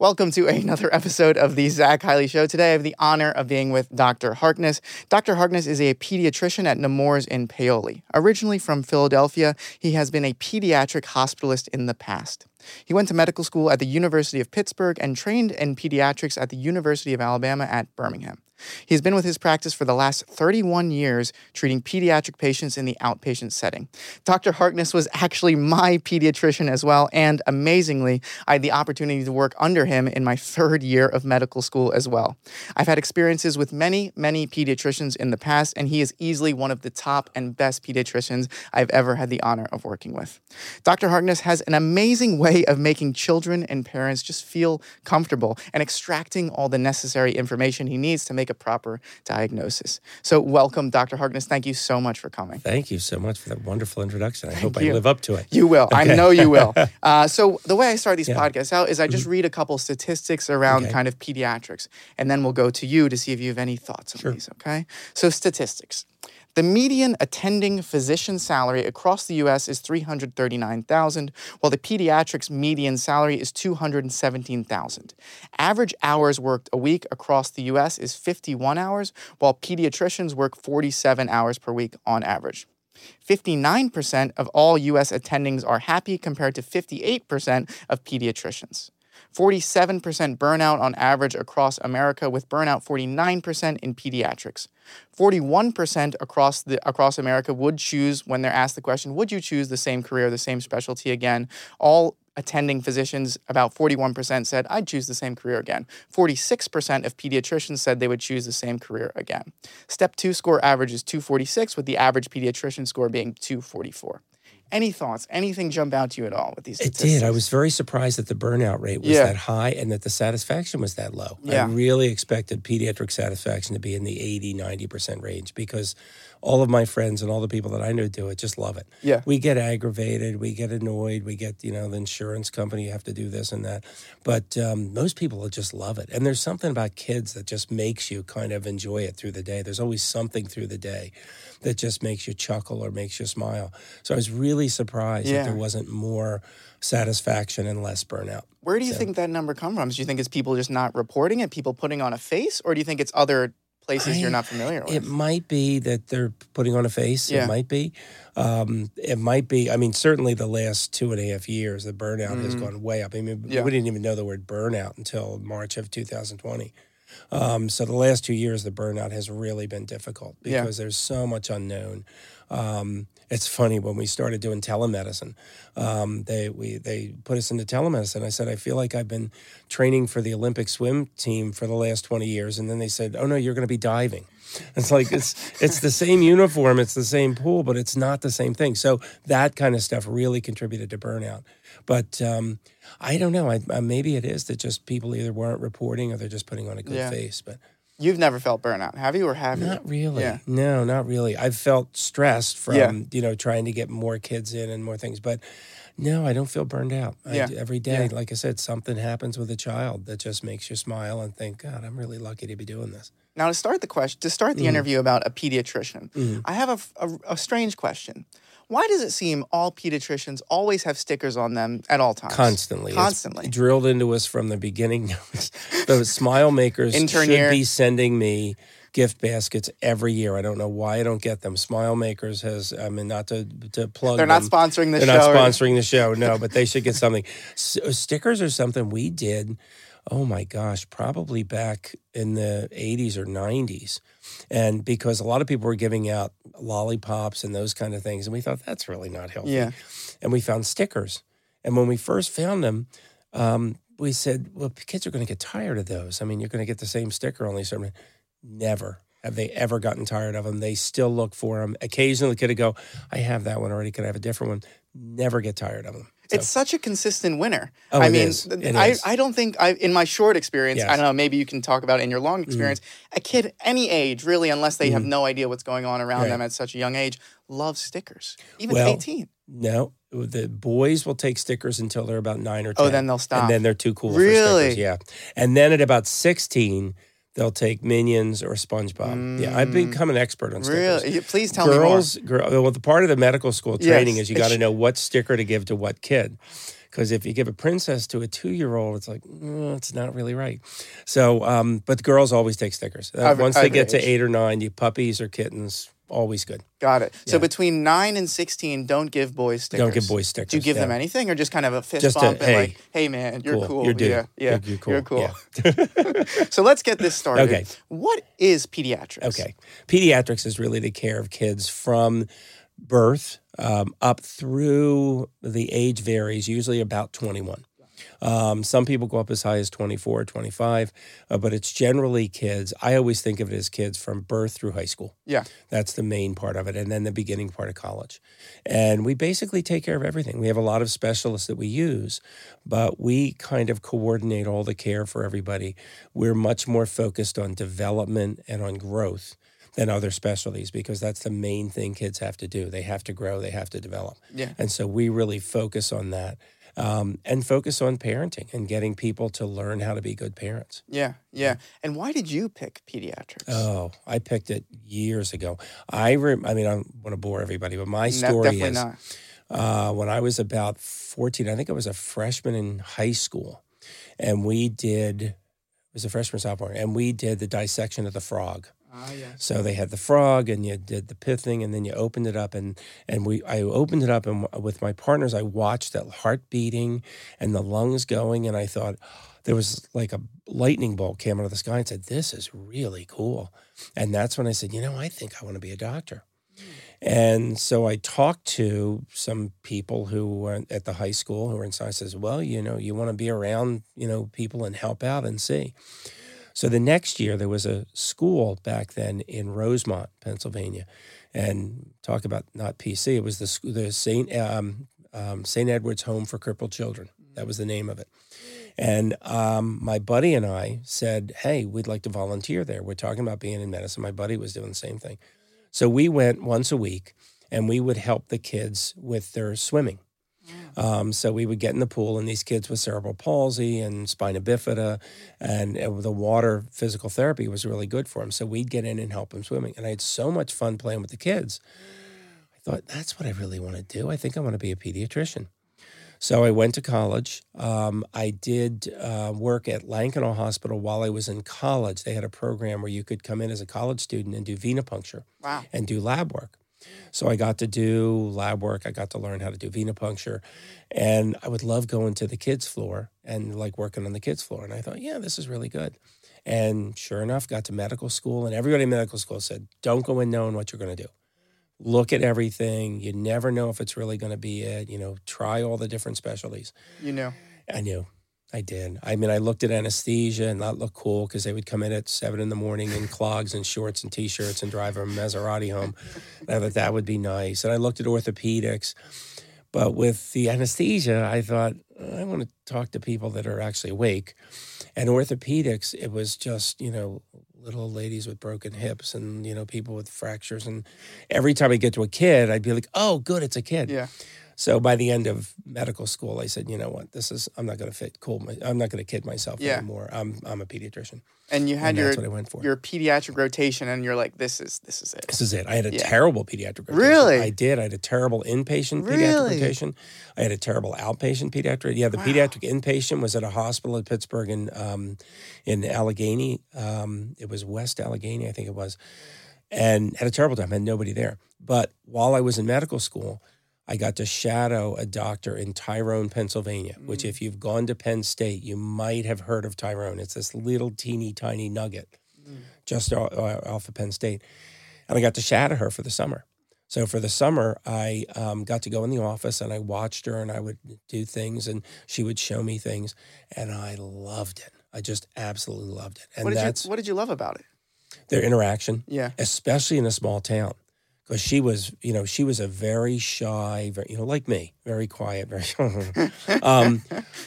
Welcome to another episode of the Zach Hiley Show. Today, I have the honor of being with Dr. Harkness. Dr. Harkness is a pediatrician at Nemours in Paoli. Originally from Philadelphia, he has been a pediatric hospitalist in the past. He went to medical school at the University of Pittsburgh and trained in pediatrics at the University of Alabama at Birmingham. He's been with his practice for the last 31 years, treating pediatric patients in the outpatient setting. Dr. Harkness was actually my pediatrician as well, and amazingly, I had the opportunity to work under him in my third year of medical school as well. I've had experiences with many, many pediatricians in the past, and he is easily one of the top and best pediatricians I've ever had the honor of working with. Dr. Harkness has an amazing way of making children and parents just feel comfortable and extracting all the necessary information he needs to make a proper diagnosis. So, welcome, Dr. Harkness. Thank you so much for coming. Thank you so much for that wonderful introduction. I Thank hope you. I live up to it. You will. I know you will. Uh, so, the way I start these Yeah. Mm-hmm. podcasts out is I just read a couple statistics around Okay. kind of pediatrics, and then we'll go to you to see if you have any thoughts on Sure. these, okay? So, statistics. The median attending physician salary across the US is 339,000, while the pediatrics median salary is 217,000. Average hours worked a week across the US is 51 hours, while pediatricians work 47 hours per week on average. 59% of all US attendings are happy compared to 58% of pediatricians. 47% burnout on average across America, with burnout 49% in pediatrics. 41% across the across America would choose when they're asked the question, would you choose the same career, the same specialty again? All attending physicians, about 41% said, I'd choose the same career again. 46% of pediatricians said they would choose the same career again. Step two score average is 246, with the average pediatrician score being 244. Any thoughts? Anything jump out to you at all with these It did. I was very surprised that the burnout rate was Yeah. that high and that the satisfaction was that low. Yeah. I really expected pediatric satisfaction to be in the 80, 90% range because all of my friends and all the people that I know do it just love it. Yeah. We get aggravated, we get annoyed, we get, you know, the insurance company, you have to do this and that. But um, most people just love it. And there's something about kids that just makes you kind of enjoy it through the day. There's always something through the day that just makes you chuckle or makes you smile. So I was really surprised Yeah. that there wasn't more satisfaction and less burnout. Where do you So- think that number come from? Do you think it's people just not reporting it, people putting on a face, or do you think it's other places you're not familiar with? It might be that they're putting on a face. Yeah. It might be. Um, it might be. I mean, certainly the last two and a half years, the burnout has gone way up. I mean, Mm-hmm. Yeah. we didn't even know the word burnout until March of 2020. Um, so the last two years, the burnout has really been difficult Yeah. because there's so much unknown. Um, it's funny when we started doing telemedicine, um, they we they put us into telemedicine. I said I feel like I've been training for the Olympic swim team for the last twenty years, and then they said, "Oh no, you're going to be diving." It's like it's it's the same uniform, it's the same pool, but it's not the same thing. So that kind of stuff really contributed to burnout. But um, I don't know. I, I, maybe it is that just people either weren't reporting or they're just putting on a good Yeah. face. But You've never felt burnout, have you, or have you? not really. Yeah. No, not really. I've felt stressed from, Yeah. you know, trying to get more kids in and more things. But no, I don't feel burned out. I- Yeah. every day, Yeah. like I said, something happens with a child that just makes you smile and think, God, I'm really lucky to be doing this. Now, to start the question, to start the mm. interview about a pediatrician, mm. I have a, a, a strange question. Why does it seem all pediatricians always have stickers on them at all times? Constantly. It's Constantly. drilled into us from the beginning. the smile makers Intern should year. be sending me gift baskets every year. I don't know why I don't get them. Smile Makers has, I mean, not to, to plug They're not sponsoring the They're show. not or- sponsoring the show, no, but they should get something. S- uh, stickers are something we did, oh my gosh, probably back in the 80s or 90s. And because a lot of people were giving out lollipops and those kind of things. And we thought that's really not healthy. Yeah. And we found stickers. And when we first found them, um, we said, well, kids are going to get tired of those. I mean, you're going to get the same sticker only certain. Never have they ever gotten tired of them. They still look for them. Occasionally, the kid would go, I have that one already. Could I have a different one? Never get tired of them. So- It's such a consistent winner. Oh, I mean, is. I. I don't think I in my short experience, Yes. I don't know, maybe you can talk about it in your long mm. experience. A kid any age, really, unless they have mm. no idea what's going on around Right. them at such a young age, loves stickers. Even Well, 18. No, the boys will take stickers until they're about nine or 10. Oh, then they'll stop. And then they're too cool Really? for stickers. Yeah. And then at about 16, they'll take Minions or SpongeBob. Yeah, I've become an expert on stickers. Really? Please tell me more. Girls, well, the part of the medical school training Yes, is you got to know what sticker to give to what kid. Because if you give a princess to a two year old, it's like, mm, it's not really right. So, um, but the girls always take stickers. Uh, Once they get to age. eight or nine, you puppies or kittens, always good. Got it. So between nine and sixteen, don't give boys stickers. Don't give boys stickers. Do you give them anything, or just kind of a fist Just a, bump and hey, like, "Hey, man, you're cool. You're dude. Yeah, yeah, You're, you're cool. You're cool. Yeah. so let's get this started. Okay. What is pediatrics? Okay. Pediatrics is really the care of kids from birth um, up through the age varies, usually about 21. Um, some people go up as high as 24 or 25, uh, but it's generally kids. I always think of it as kids from birth through high school. Yeah. That's the main part of it. And then the beginning part of college. And we basically take care of everything. We have a lot of specialists that we use, but we kind of coordinate all the care for everybody. We're much more focused on development and on growth than other specialties because that's the main thing kids have to do. They have to grow, they have to develop. Yeah. And so we really focus on that. Um, and focus on parenting and getting people to learn how to be good parents. Yeah. Yeah. And why did you pick pediatrics? Oh, I picked it years ago. I rem- I mean, I don't want to bore everybody, but my No, story definitely is not. uh, when I was about 14, I think I was a freshman in high school, and we did, it was a freshman, sophomore, and we did the dissection of the frog. Ah, yes. So they had the frog, and you did the pithing, and then you opened it up, and and we I opened it up, and with my partners, I watched that heart beating and the lungs going, and I thought there was like a lightning bolt came out of the sky and said, "This is really cool," and that's when I said, "You know, I think I want to be a doctor." And so I talked to some people who were at the high school who were in science. Says, "Well, you know, you want to be around, you know, people and help out and see." So the next year, there was a school back then in Rosemont, Pennsylvania, and talk about not PC. It was the the Saint um, um, Saint Edmond's Home for Crippled Children. That was the name of it. And um, my buddy and I said, "Hey, we'd like to volunteer there. We're talking about being in medicine." My buddy was doing the same thing, so we went once a week, and we would help the kids with their swimming. Um, so we would get in the pool, and these kids with cerebral palsy and spina bifida, and, and the water physical therapy was really good for them. So we'd get in and help them swimming, and I had so much fun playing with the kids. I thought that's what I really want to do. I think I want to be a pediatrician. So I went to college. Um, I did uh, work at Lankenau Hospital while I was in college. They had a program where you could come in as a college student and do venipuncture Wow. and do lab work. So I got to do lab work. I got to learn how to do venipuncture. And I would love going to the kids' floor and like working on the kids' floor. And I thought, yeah, this is really good. And sure enough, got to medical school, and everybody in medical school said, don't go in knowing what you're going to do. Look at everything. You never know if it's really going to be it. You know, try all the different specialties. You know. I knew. I did. I mean, I looked at anesthesia and that looked cool because they would come in at seven in the morning in clogs and shorts and t-shirts and drive a Maserati home. And I thought that would be nice. And I looked at orthopedics, but with the anesthesia, I thought I want to talk to people that are actually awake. And orthopedics, it was just you know little ladies with broken hips and you know people with fractures. And every time I get to a kid, I'd be like, oh, good, it's a kid. Yeah. So by the end of medical school, I said, you know what, this is I'm not going to fit cool. My, I'm not going to kid myself Yeah. anymore. I'm I'm a pediatrician. And you had And your that's what I went for. your pediatric rotation, and you're like, this is this is it. This is it. I had a Yeah. terrible pediatric rotation. Really? I did. I had a terrible inpatient Really? pediatric rotation. I had a terrible outpatient pediatric. Yeah, the Wow. pediatric inpatient was at a hospital in Pittsburgh in um, in Allegheny. Um, it was West Allegheny, I think it was, and had a terrible time. Had nobody there. But while I was in medical school, I got to shadow a doctor in Tyrone, Pennsylvania. Which, if you've gone to Penn State, you might have heard of Tyrone. It's this little teeny tiny nugget just o- o- off of Penn State and I got to shadow her for the summer. So for the summer, I um, got to go in the office and I watched her and I would do things and she would show me things and I loved it. I just absolutely loved it. And What did that's you What did you love about it? their interaction, Yeah. especially in a small town. Because she was, you know, she was a very shy, very, you know, like me, very quiet, very. um,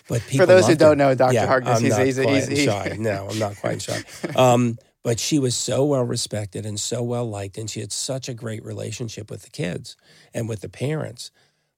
but people For those who don't know, Dr. Yeah, Harkness, I'm he's, not he's, quiet he's, shy. No, I'm not quite shy. Um, but she was so well respected and so well liked, and she had such a great relationship with the kids and with the parents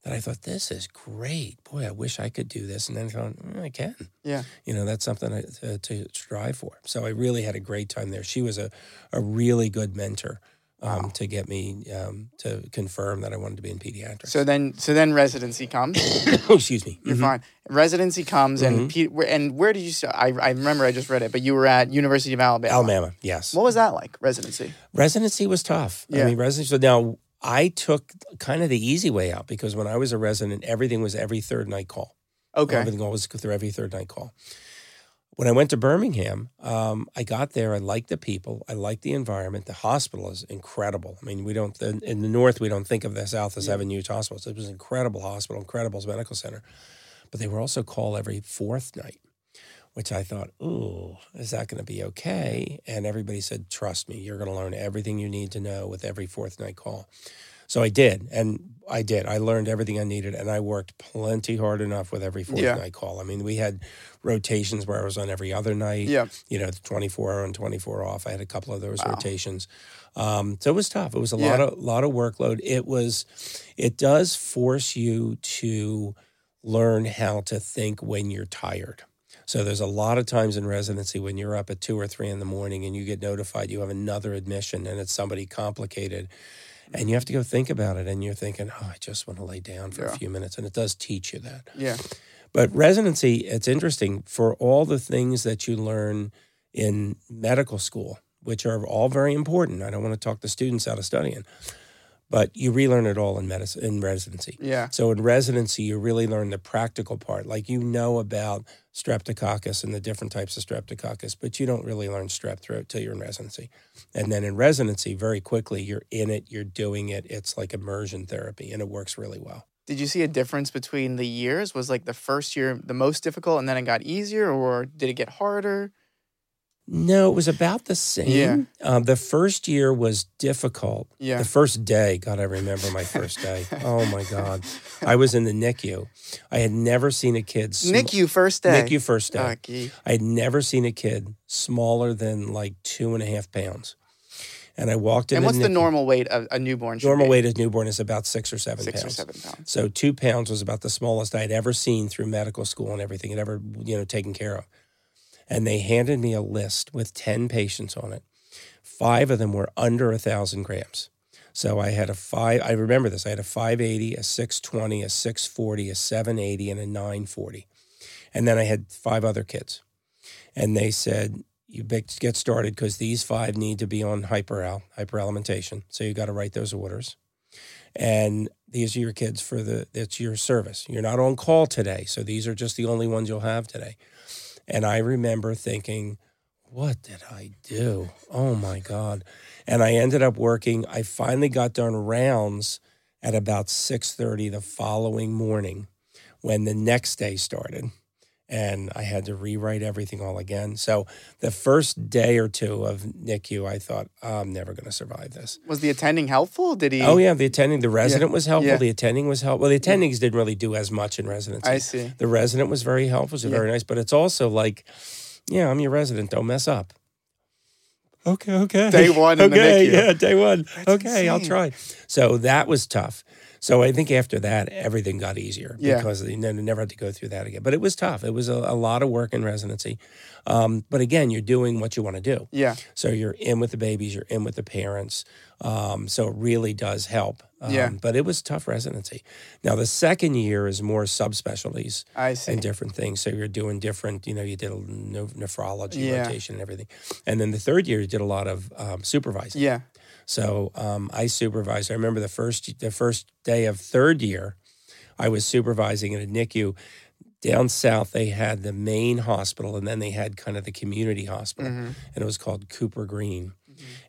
that I thought this is great. Boy, I wish I could do this. And then I thought "Mm, I can. Yeah. You know, that's something I, to, to strive for. So I really had a great time there. She was a, a really good mentor um, Wow. to get me um, to confirm that I wanted to be in pediatrics. So then, so then residency comes. oh, excuse me. You're Mhm. fine. Residency comes, and pe- where- and where did you start? I, I remember I just read it, but you were at University of Alabama. Alabama, yes. What was that like? Residency. Residency was tough. Yeah. I mean, residency. So now I took kind of the easy way out because when I was a resident, everything was every third night call. Okay. Everything always go through every third night call. When I went to Birmingham, um, I got there. I liked the people. I liked the environment. The hospital is incredible. I mean, we don't in the north we don't think of the south as having huge hospitals. It was an incredible hospital, incredible medical center, but they were also call every fourth night, which I thought, ooh, is that going to be okay? And everybody said, trust me, you're going to learn everything you need to know with every fourth night call. So I did, and I did. I learned everything I needed, and I worked plenty hard enough with every fourth Yeah. night call. I mean, we had rotations where I was on every other night. Yeah. You know, 24 on, 24 off. I had a couple of those Wow. rotations. Um, so it was tough. It was a Yeah. lot of lot of workload. It was, it does force you to learn how to think when you're tired. So there's a lot of times in residency when you're up at two or three in the morning and you get notified you have another admission and it's somebody complicated and you have to go think about it and you're thinking, oh, I just want to lay down for Yeah. a few minutes. And it does teach you that. Yeah. But residency, it's interesting for all the things that you learn in medical school, which are all very important. I don't want to talk the students out of studying, but you relearn it all in medicine in residency. Yeah. So in residency, you really learn the practical part. Like you know about streptococcus and the different types of streptococcus, but you don't really learn strep throat till you're in residency. And then in residency, very quickly, you're in it, you're doing it. It's like immersion therapy, and it works really well. Did you see a difference between the years? Was like the first year the most difficult, and then it got easier, or did it get harder? No, it was about the same. Yeah. Um, the first year was difficult. Yeah. The first day, God, I remember my first day. oh my God. I was in the NICU. I had never seen a kid. sm- NICU first day. NICU first day. Ah. I had never seen a kid smaller than like two and a half pounds. And I walked in. And what's the NICU. normal weight of a newborn? Normal be? weight of newborn is about six or seven Six pounds. or seven pounds. So two pounds was about the smallest I had ever seen through medical school and everything had ever, you know, taken care of. And they handed me a list with 10 patients on it. Five of them were under a thousand grams. So I had a five, I remember this. I had a 580, a 620, a 640, a 780, and a 940. And then I had five other kids. And they said, you get started because these five need to be on hyperal, hyperalimentation. So you got to write those orders and these are your kids for the that's your service. You're not on call today, so these are just the only ones you'll have today. And I remember thinking, what did I do? Oh my god. And I ended up working I finally got done rounds at about 6:30 the following morning when the next day started. And I had to rewrite everything all again. So the first day or two of NICU, I thought, I'm never going to survive this. Was the attending helpful? Did he? Oh yeah, the attending, the resident was helpful. Yeah. The attending was helpful. Well, the attendings didn't really do as much in residency. I see. The resident was very helpful. Was Yeah. very nice, but it's also like, yeah, I'm your resident. Don't mess up. Okay, okay. Day one in the okay, NICU. yeah, day one. That's okay, I'll try. So that was tough. So I think after that, everything got easier Yeah. because they never had to go through that again. But it was tough. It was a, a lot of work in residency. Um, but again, you're doing what you want to do. Yeah. So you're in with the babies, you're in with the parents. Um, so it really does help. Um, Yeah. But it was tough residency. Now the second year is more subspecialties I see. and different things. So you're doing different. You know, you did a nephrology Yeah. rotation and everything. And then the third year, you did a lot of um, supervising. Yeah. So um, I supervised. I remember the first the first day of third year, I was supervising in a NICU. Down south, they had the main hospital, and then they had kind of the community hospital, Mhm. and it was called Cooper Green,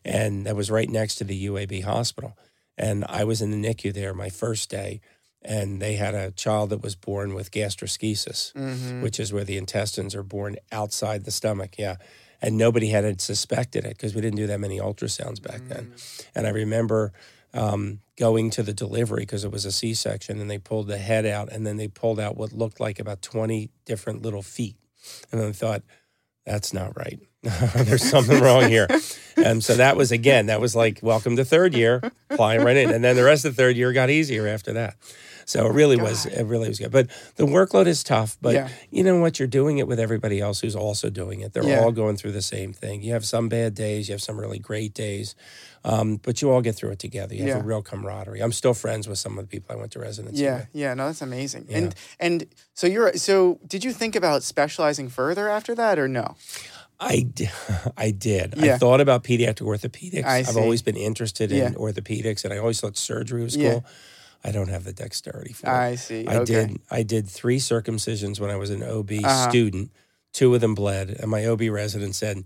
and that was right next to the UAB hospital. And I was in the NICU there my first day, and they had a child that was born with gastroschisis Mhm. which is where the intestines are born outside the stomach. Yeah. And nobody had suspected it because we didn't do that many ultrasounds back then. And I remember um, going to the delivery because it was a C section and they pulled the head out and then they pulled out what looked like about 20 different little feet. And I thought, that's not right. There's something wrong here. And so that was, again, that was like, welcome to third year, flying right in. And then the rest of the third year got easier after that. So it really was it really was good. But the workload is tough. But Yeah. you know what? You're doing it with everybody else who's also doing it. They're Yeah. all going through the same thing. You have some bad days. You have some really great days. Um, but you all get through it together. You have Yeah. a real camaraderie. I'm still friends with some of the people I went to residency Yeah, with. yeah, no, that's amazing. And and so you're so did you think about specializing further after that or no? I, I did. Yeah. I thought about pediatric orthopedics. I have always been interested in Yeah. orthopedics, and I always thought surgery was Yeah. cool. I don't have the dexterity for it. I see. I okay. did. I did three circumcisions when I was an OB Uh-huh. student. Two of them bled, and my OB resident said,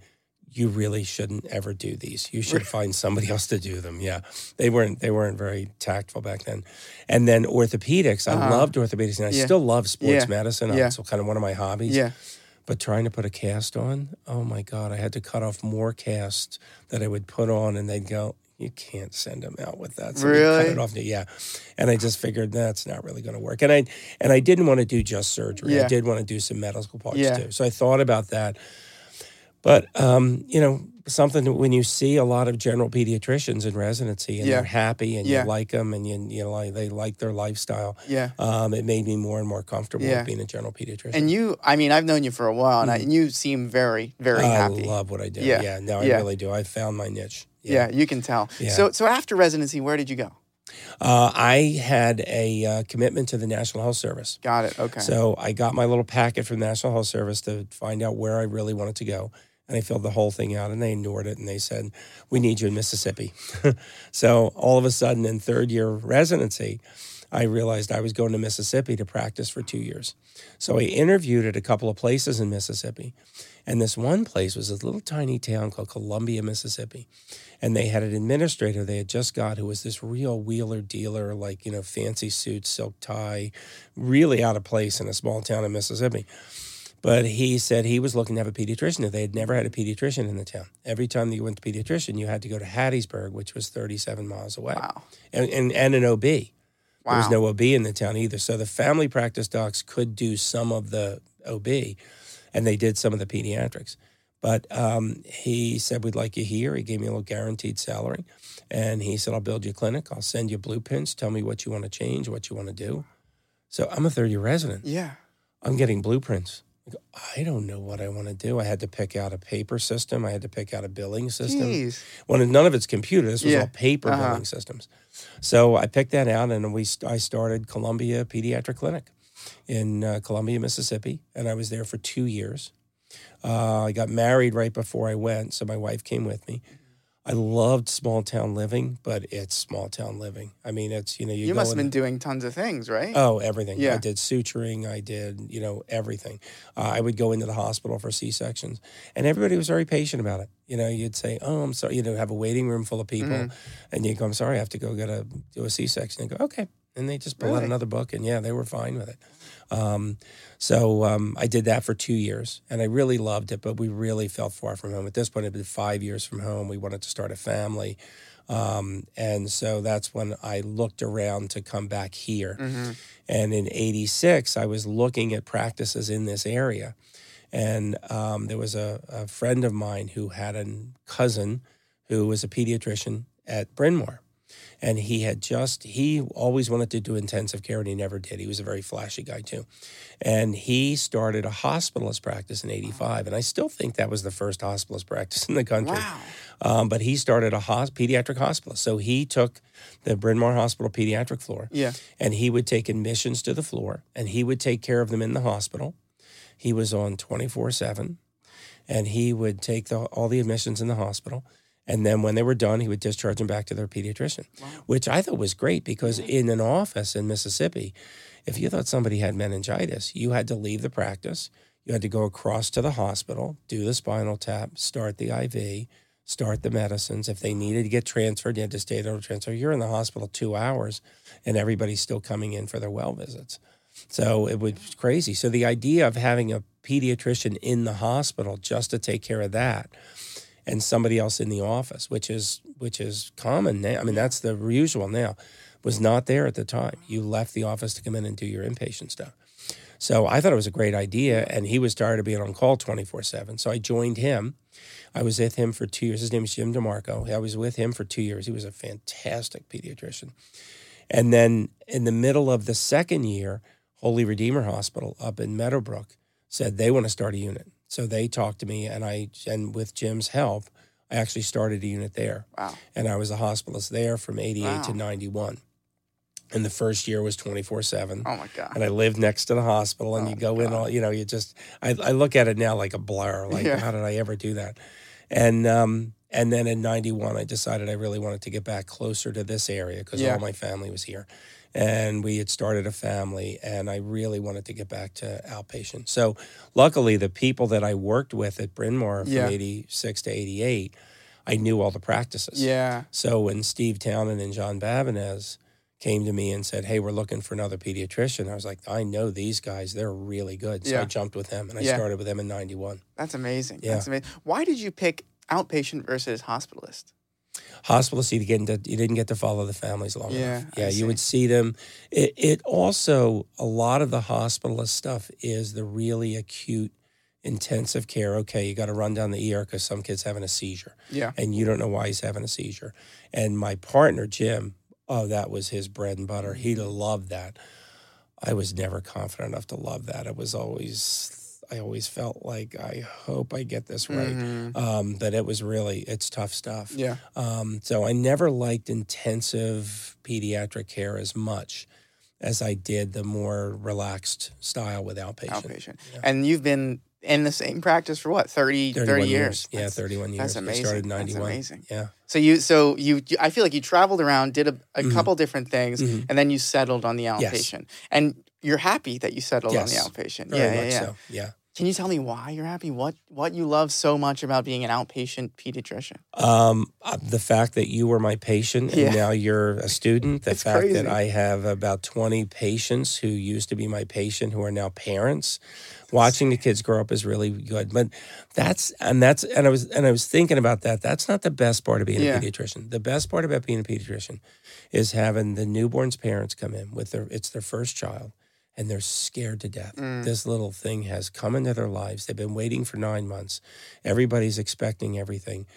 "You really shouldn't ever do these. You should find somebody else to do them." Yeah, they weren't. They weren't very tactful back then. And then orthopedics. I Uh-huh. loved orthopedics, and I Yeah. still love sports Yeah. medicine. Yeah. It's kind of one of my hobbies. Yeah. But trying to put a cast on, oh my God, I had to cut off more cast that I would put on, and they'd go, You can't send them out with that. So Really? cut it off. Yeah. And I just figured that's not really going to work. And I and I didn't want to do just surgery. Yeah. I did want to do some medical parts Yeah. too. So I thought about that. But um, you know, something when you see a lot of general pediatricians in residency and Yeah. they're happy and Yeah. you like them and you you know like they like their lifestyle, Yeah. um, it made me more and more comfortable Yeah. with being a general pediatrician. And you, I mean, I've known you for a while, and, I, and you seem very, very I happy. love what I do. Yeah. Yeah, no, I really do. I found my niche. yeah. you can tell. So, so after residency, where did you go? Uh, I had a uh, commitment to the National Health Service. Got it. Okay. So I got my little packet from the National Health Service to find out where I really wanted to go. And they filled the whole thing out and they ignored it and they said, We need you in Mississippi. so all of a sudden in third year residency, I realized I was going to Mississippi to practice for two years. So I interviewed at a couple of places in Mississippi. And this one place was a little tiny town called Columbia, Mississippi. And they had an administrator they had just got who was this real wheeler dealer, like, you know, fancy suit, silk tie, really out of place in a small town in Mississippi. But he said he was looking to have a pediatrician. They had never had a pediatrician in the town. Every time that you went to pediatrician, you had to go to Hattiesburg, which was 37 miles away, wow. and, and, and an OB. There was no OB in the town either. So the family practice docs could do some of the OB, and they did some of the pediatrics. But um, he said, We'd like you here. He gave me a little guaranteed salary. And he said, I'll build you a clinic. I'll send you blueprints. Tell me what you want to change, what you want to do. So I'm a third year resident. Yeah. I'm getting blueprints. I go, I don't know what I want to do. I had to pick out a paper system. I had to pick out a billing system. Jeez. When none of it's computer, this was Yeah. all paper Uh-huh. billing systems. So I picked that out, and we I started Columbia Pediatric Clinic in uh, Columbia, Mississippi, and I was there for two years. Uh, I got married right before I went, so my wife came with me. I loved small town living, but it's small town living. I mean, it's you know you, You, must have been doing tons of things, right? Oh, everything. Yeah. I did suturing. I did, you know, everything. Uh, I would go into the hospital for C sections, and everybody was very patient about it. You know, you'd say, "Oh, I'm sorry," you know, have a waiting room full of people, Mm-hmm. and you go, "I'm sorry, I have to go get a do a C section." They go, "Okay," and they just pull out another book, and yeah, they were fine with it. Um, so um, I did that for two years, and I really loved it. But we really felt far from home. At this point, it had been five years from home. We wanted to start a family. Um, and so that's when I looked around to come back here. Mm-hmm. And in 86, I was looking at practices in this area. And um, there was a, a friend of mine who had a cousin who was a pediatrician at Bryn Mawr. And he had just, he always wanted to do intensive care and he never did. He was a very flashy guy too. And he started a hospitalist practice in 85. And I still think that was the first hospitalist practice in the country. Wow. Um, but he started a pediatric hospital. So he took the Bryn Mawr Hospital pediatric floor Yeah. and he would take admissions to the floor and he would take care of them in the hospital. He was on 24 7 and he would take the, all the admissions in the hospital. And then when they were done, he would discharge them back to their pediatrician, which I thought was great because in an office in Mississippi, if you thought somebody had meningitis, you had to leave the practice. You had to go across to the hospital, do the spinal tap, start the IV, start the medicines. If they needed to get transferred, you had to stay there to transfer. You're in the hospital two hours, and everybody's still coming in for their well visits. So it was crazy. So the idea of having a pediatrician in the hospital just to take care of that, and somebody else in the office, which is which is common now. I mean, that's the usual now. Was not there at the time. You left the office to come in and do your inpatient stuff. So I thought it was a great idea, and he was tired of being on call twenty four seven. So I joined him. I was with him for two years. His name is Jim DeMarco. I was with him for two years. He was a fantastic pediatrician. And then in the middle of the second year, Holy Redeemer Hospital up in Meadowbrook said they want to start a unit. So they talked to me, and I and with Jim's help, I actually started a unit there. Wow. And I was a hospitalist there from 88 Wow. to 91. And the first year was 24 7 Oh my God. and I lived next to the hospital. And Oh, you go God. in, all you know, you just I, I look at it now like a blur. Like, Yeah. how did I ever do that? And um, and then in '91, I decided I really wanted to get back closer to this area because Yeah. all my family was here, and we had started a family, and I really wanted to get back to outpatient. So, luckily, the people that I worked with at Bryn Mawr from Yeah. '86 to '88, I knew all the practices. Yeah. So when Steve Townend and John Bavinez came to me and said, "Hey, we're looking for another pediatrician," I was like, "I know these guys; they're really good." So Yeah. I jumped with them, and I Yeah. started with them in '91. That's amazing. Yeah. That's amazing. Why did you pick outpatient versus hospitalist? Hospitalists, you didn't get to, you didn't get to follow the families long Yeah, enough. Yeah, you would see them. It, it also a lot of the hospitalist stuff is the really acute. Intensive care. Okay, you got to run down the ER because some kid's having a seizure. Yeah. and you don't know why he's having a seizure. And my partner, Jim, oh, that was his bread and butter. He loved that. I was never confident enough to love that. It was always, I always felt like, I hope I get this right. Mhm. Um, but it was really, it's tough stuff. Yeah. Um, so I never liked intensive pediatric care as much as I did the more relaxed style with outpatient. Outpatient. Yeah. And you've been in the same practice for what 30, 30 31 years. Yeah, That's- 31 years. that's I amazing. started in That's 91. amazing. Yeah. So you, so you, I feel like you traveled around, did a, a Mhm. couple different things, Mhm. and then you settled on the outpatient Yes. And you're happy that you settled Yes. on the outpatient. Very yeah, yeah, yeah. so. Yeah. Can you tell me why you're happy? What what you love so much about being an outpatient pediatrician? Um, uh, the fact that you were my patient and Yeah. now you're a student, the It's fact crazy. that I have about 20 patients who used to be my patient who are now parents, watching the kids grow up is really good. But that's and that's and I was and I was thinking about that. That's not the best part of being Yeah. a pediatrician. The best part about being a pediatrician is having the newborn's parents come in with their it's their first child and they're scared to death. Mm. This little thing has come into their lives. They've been waiting for nine months. Everybody's expecting everything,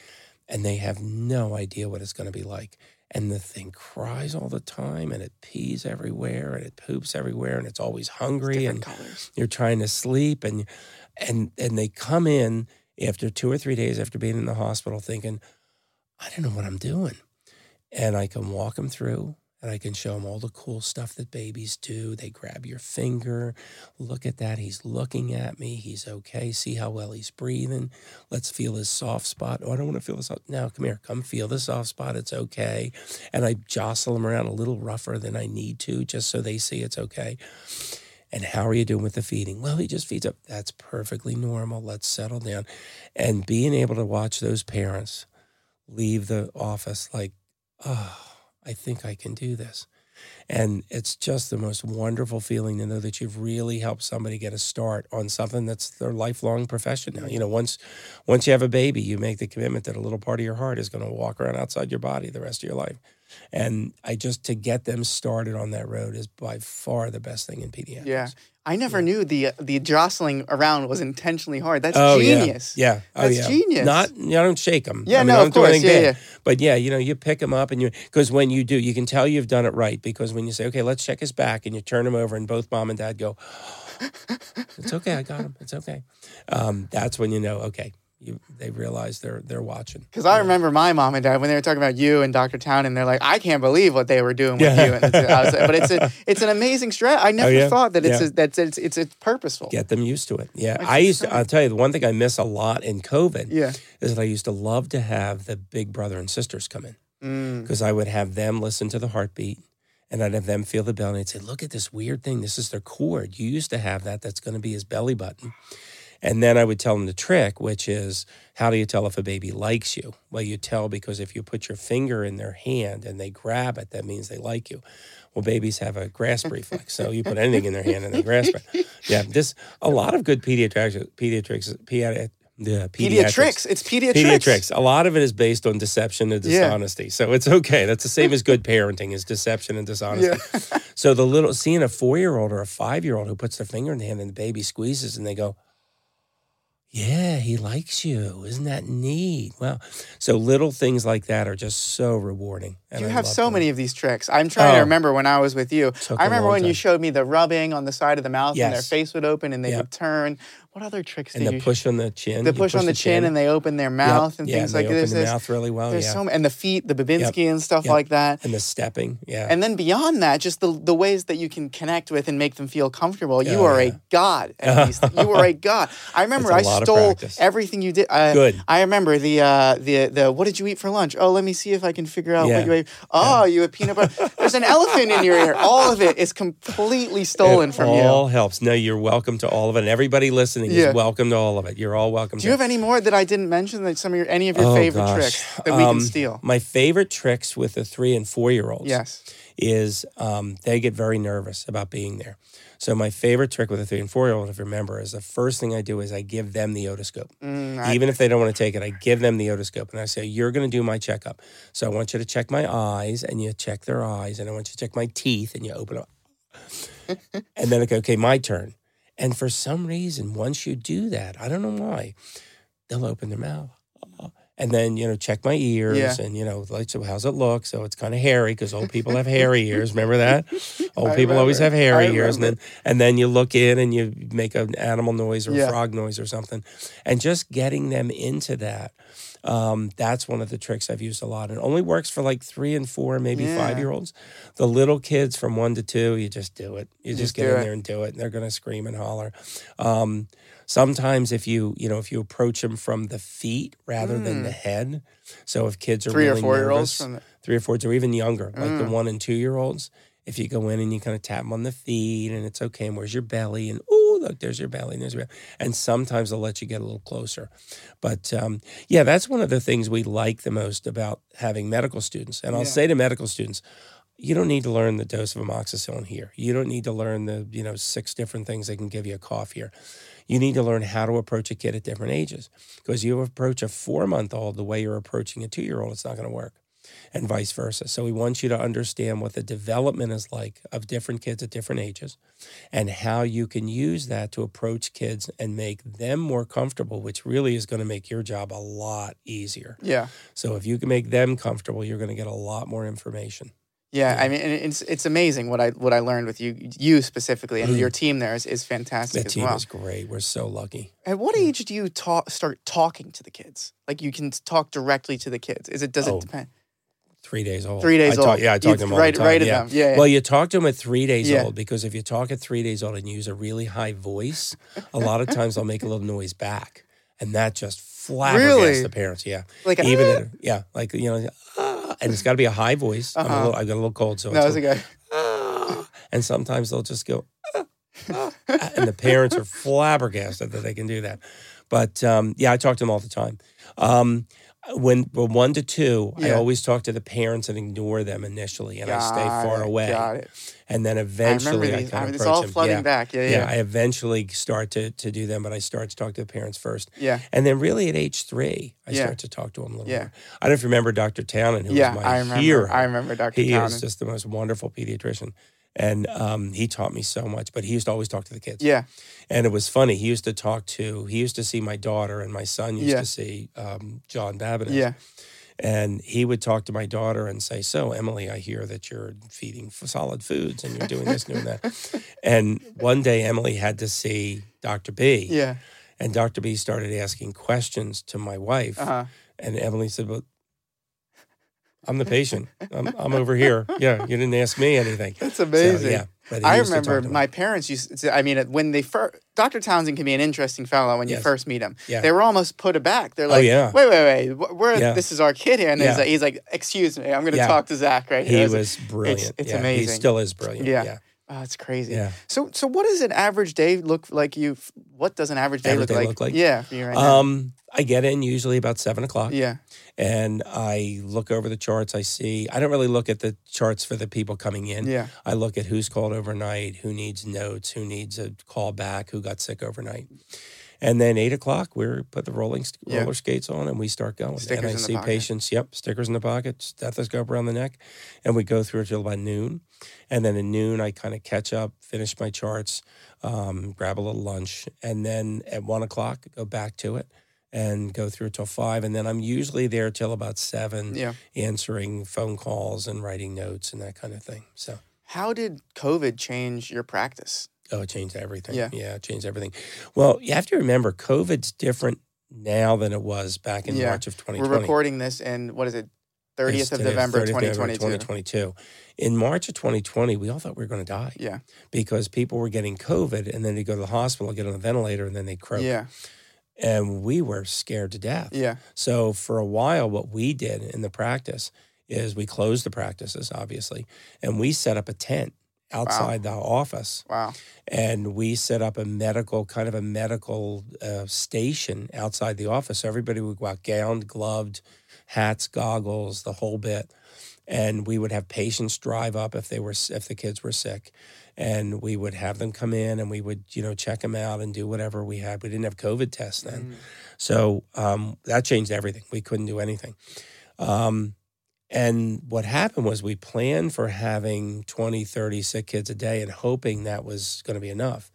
and they have no idea what it's going to be like. And the thing cries all the time, and it pees everywhere, and it poops everywhere, and it's always hungry, Different and colors. you're trying to sleep, and and and they come in after two or three days after being in the hospital, thinking, I don't know what I'm doing, and I can walk them through. And I can show them all the cool stuff that babies do. They grab your finger, look at that. He's looking at me. He's okay. See how well he's breathing. Let's feel his soft spot. Oh, I don't want to feel this. Now, come here. Come feel the soft spot. It's okay. And I jostle him around a little rougher than I need to, just so they see it's okay. And how are you doing with the feeding? Well, he just feeds up. That's perfectly normal. Let's settle down. And being able to watch those parents leave the office like, oh, I think I can do this. And it's just the most wonderful feeling to know that you've really helped somebody get a start on something that's their lifelong profession now. You know, once once you have a baby, you make the commitment that a little part of your heart is going to walk around outside your body the rest of your life. And I just to get them started on that road is by far the best thing in pediatrics. Yeah. I never knew the the jostling around was intentionally hard. That's Oh genius. yeah, yeah. Oh That's yeah. genius. Not, you don't shake them. Yeah, I mean, no, don't of do course. anything Yeah, bad. yeah. But yeah, you know, you pick them up and you because when you do, you can tell you've done it right because when you say, okay, let's check his back, and you turn him over, and both mom and dad go, it's okay, I got him, it's okay. Um, that's when you know, okay, you they realize they're they're watching. Because I remember my mom and dad when they were talking about you and Dr. Town, and they're like, "I can't believe what they were doing with Yeah. you." And it's, like, but it's a it's an amazing strat. I never yeah. thought that it's Yeah. a, that's it's it's it's purposeful. Get them used to it. Yeah, That's I used to. I'll tell you the one thing I miss a lot in COVID Yeah. is that I used to love to have the big brother and sisters come in. Mm. because I would have them listen to the heartbeat and I'd have them feel the bell and I'd say, look at this weird thing. This is their cord. You used to have that. That's going to be his belly button. And then I would tell them the trick, which is how do you tell if a baby likes you? Well, you tell because if you put your finger in their hand and they grab it, that means they like you. Well, babies have a grasp reflex, so you put anything in their hand and they grasp it. Yeah, this a lot of good pediatrics, pediatrics, pediatric, yeah, Pediatrics. It's pediatrics. Pediatrics. A lot of it is based on deception and Yeah. dishonesty. So it's okay. That's the same as good parenting is deception and dishonesty. Yeah. So the little seeing a four year old or a five year old who puts their finger in the hand and the baby squeezes and they go, yeah, he likes you. Isn't that neat? Well, so little things like that are just so rewarding. You I have so them. many of these tricks. I'm trying to Oh. remember when I was with you. I remember when you showed me the rubbing on the side of the mouth and their face would open and they Yep. would turn. What other tricks and the you push on the chin. the you push on the chin, and they open their Yep, mouth and yeah, things like this. the There's- mouth really well. There's yeah, so many, and the feet, the Babinski and stuff Yep. like that. and the stepping. Yeah, And then beyond that, just the the ways that you can connect with and make them feel comfortable. You Oh, are yeah. a god at things. You are a god. I remember I a lot of stole everything you did. Uh, Good. I remember the uh, the the what did you eat for lunch? Oh, let me see if I can figure out what you ate. Oh, you had peanut butter. There's an elephant in your ear. All of it is completely stolen it from all you. All helps. No, you're welcome to all of it. And everybody listening Yeah. is welcome to all of it. You're all welcome. Do you have any more that I didn't mention? That some of your any of your Oh, favorite gosh. tricks that we Um, can steal? My favorite tricks with the three and four year olds Yes. is um, they get very nervous about being there. So my favorite trick with a three and four year old, if you remember, is the first thing I do is I give them the otoscope. Mm, I- Even if they don't want to take it, I give them the otoscope and I say, You're going to do my checkup. So I want you to check my eyes and you check their eyes, and I want you to check my teeth and you open up. and then I go, Okay, my turn. And for some reason, once you do that, I don't know why, they'll open their mouth. And then, you know, check my ears Yeah. and, you know, like, so how's it look? So it's kind of hairy because old people have hairy ears. Remember that? Old I people always have hairy I ears. And then, and then you look in and you make an animal noise or Yeah. a frog noise or something. And just getting them into that. Um, that's one of the tricks I've used a lot. And it only works for like three and four, maybe Yeah. five year olds. The little kids from one to two, you just do it. You just, Just get in it. there and do it, and they're going to scream and holler. Um, sometimes if you you know if you approach them from the feet rather than the head, so if kids are Mm. Three or really four year olds nervous, the, three or four or even younger, like Mm. the one and two year olds. If you go in and you kind of tap them on the feet and it's okay, and where's your belly? And oh, look, there's your belly, and there's your belly. And sometimes they'll let you get a little closer. But um, yeah, that's one of the things we like the most about having medical students. And I'll Yeah. say to medical students, you don't need to learn the dose of amoxicillin here. You don't need to learn the, you know, six different things they can give you a cough here. You need to learn how to approach a kid at different ages. Because you approach a four month old the way you're approaching a two year old, it's not going to work. And vice versa. So we want you to understand what the development is like of different kids at different ages and how you can use that to approach kids and make them more comfortable, which really is going to make your job a lot easier. yeah. So if you can make them comfortable, you're going to get a lot more information. Yeah, I mean, and it's it's amazing what I what I learned with you you specifically, and your team there is, is fantastic as Mm. team well. is great. We're so lucky. At what age do you talk start talking to the kids? Like you can talk directly to the kids. Is it does Oh, it depend? Three days old. Three days I talk, old. Yeah, I You to them all right- the time. right yeah. them. Yeah, yeah. Well, you talk to them at three days Yeah. old because if you talk at three days old and use a really high voice, a lot of times they'll make a little noise back, and that just flabbergasts Really? the parents. Yeah, Like a, even "Ah!" yeah, like you know, ah, and it's got to be a high voice. I'm a Uh-huh. little, I got a little cold, so no, it's it's okay. "Ah," and sometimes they'll just go, "Ah, ah," and the parents are flabbergasted that they can do that. But um, yeah, I talk to them all the time. Um, when one to two, I always talk to the parents and ignore them initially, and I stay far it, away. Got it. And then eventually, I, kind I- of it's approach all them. flooding yeah. back. Yeah, Yeah, yeah, I eventually start to to do them, but I start to talk to the parents first. yeah. And then really at age three, I Yeah. start to talk to them a little Yeah. more. I don't know if you remember Dr. Townend, who Yeah, was my I remember. hero. I remember Dr. He Townend. is just the most wonderful pediatrician. And um, he taught me so much, but he used to always talk to the kids. yeah, And it was funny. He used to talk to, he used to see my daughter, and my son used Yeah. to see um, John Babbitt. yeah. And he would talk to my daughter and say, So, Emily, I hear that you're feeding solid foods and you're doing this and doing that. and one day, Emily had to see Dr. B. Yeah. And Dr. B started asking questions to my wife. Uh-huh. And Emily said, Well, I'm the patient. I'm, I'm over here. Yeah, you didn't ask me anything. That's So, amazing. yeah. I used to talk remember my parents used to, I mean, when they first, Dr. Townsend can be an interesting fellow when you first meet him. Yeah. They were almost put aback. They're like, Oh, like, yeah. wait, wait, wait, we're, Yeah. this is our kid here. And he's, like, he's like, excuse me, I'm going to Yeah. talk to Zach right here. He was brilliant. it's yeah, He still is brilliant. Yeah. Yeah. Oh, it's crazy. Yeah. So, so what does an average day look like? You, what does an average day, Average look, day like? look like? Yeah, right. Um, I get in usually about seven o'clock. Yeah, and I look over the charts. I see. I don't really look at the charts for the people coming in. yeah, I look at who's called overnight, who needs notes, who needs a call back, who got sick overnight. And then eight o'clock, we put the rolling Yeah. roller skates on and we start going. Stickers and I see pocket. patients, yep, stickers in the pocket, stethoscope around the neck. And we go through it till about noon. And then at noon, I kind of catch up, finish my charts, um, grab a little lunch. And then at one o'clock, go back to it and go through it till five. And then I'm usually there till about seven, Yeah. answering phone calls and writing notes and that kind of thing. So. How did COVID change your practice? Oh, it changed everything. Yeah. Yeah, it changed everything. Well, you have to remember COVID's different now than it was back in Yeah. March of 2020. We're recording this in what is it, It's 30th of today, November, 30th of 2022. 2022. In March of 2020, we all thought we were going to die Yeah. because people were getting COVID and then they go to the hospital, get on the ventilator, and then they croak. Yeah. And we were scared to death. Yeah. So for a while, what we did in the practice is we closed the practices, obviously, and we set up a tent outside the office Wow. and we set up a medical kind of a medical uh, station outside the office. So everybody would go out gowned, gloved, hats, goggles, the whole bit, and we would have patients drive up if they were if the kids were sick, and we would have them come in and we would you know check them out and do whatever we had. We didn't have COVID tests then, Mm. so um, that changed everything. We couldn't do anything. Um, and what happened was we planned for having 20, 30 sick kids a day and hoping that was going to be enough.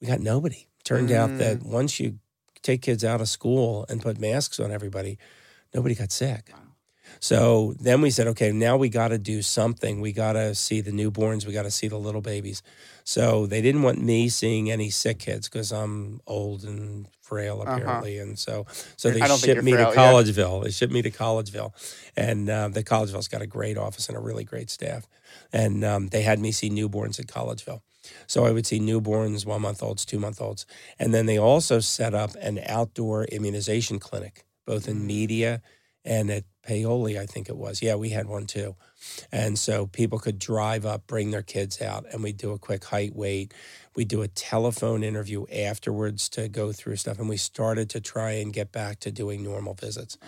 We got nobody. Turned out that mm. once you take kids out of school and put masks on everybody, nobody got sick. Wow. So then we said, okay, now we got to do something. We got to see the newborns. We got to see the little babies. So they didn't want me seeing any sick kids because I'm old and frail Uh-huh. apparently, and so so they I don't think shipped me frail, to yeah. Collegeville. They shipped me to Collegeville, and uh, the Collegeville's got a great office and a really great staff. And um, they had me see newborns at Collegeville. So I would see newborns, one month olds, two month olds. And then they also set up an outdoor immunization clinic, both in Mm. Media and at Paoli, I think it was. Yeah, we had one too. And so people could drive up, bring their kids out, and we'd do a quick height, weight. We'd do a telephone interview afterwards to go through stuff. And we started to try and get back to doing normal visits.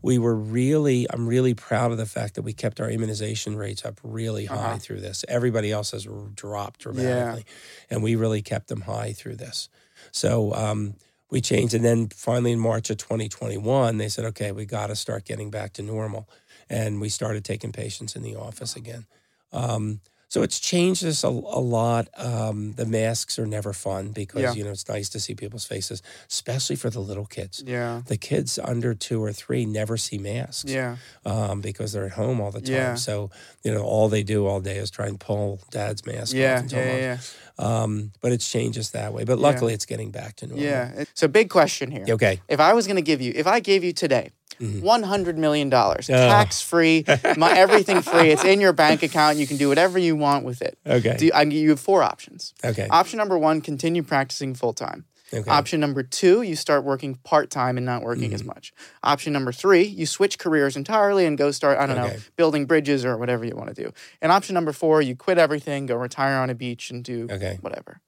We were really, I'm really proud of the fact that we kept our immunization rates up really high Uh-huh. through this. Everybody else has dropped dramatically. And we really kept them high through this. So um, we changed. And then finally in March of 2021, they said, okay, we got to start getting back to normal. And we started taking patients in the office again. Um, so it's changed us a, a lot. Um, the masks are never fun because, Yeah. you know, it's nice to see people's faces, especially for the little kids. Yeah. The kids under two or three never see masks Yeah. um, because they're at home all the time. Yeah. So, you know, all they do all day is try and pull dad's mask Yeah. off. and tell Yeah. Yeah. Um, but it's changed us that way. But Yeah. luckily, it's getting back to normal. Yeah. So, big question here. Okay. If I was going to give you, if I gave you today Mhm. $100 million, Oh. tax free, my, everything free, it's in your bank account, you can do whatever you want with it. Okay. Do I, you have four options. okay. Option number one, continue practicing full time. Okay. Option number two, you start working part time and not working Mm-hmm. as much. Option number three, you switch careers entirely and go start, I don't know, building bridges or whatever you want to do. And option number four, you quit everything, go retire on a beach and do Okay. whatever.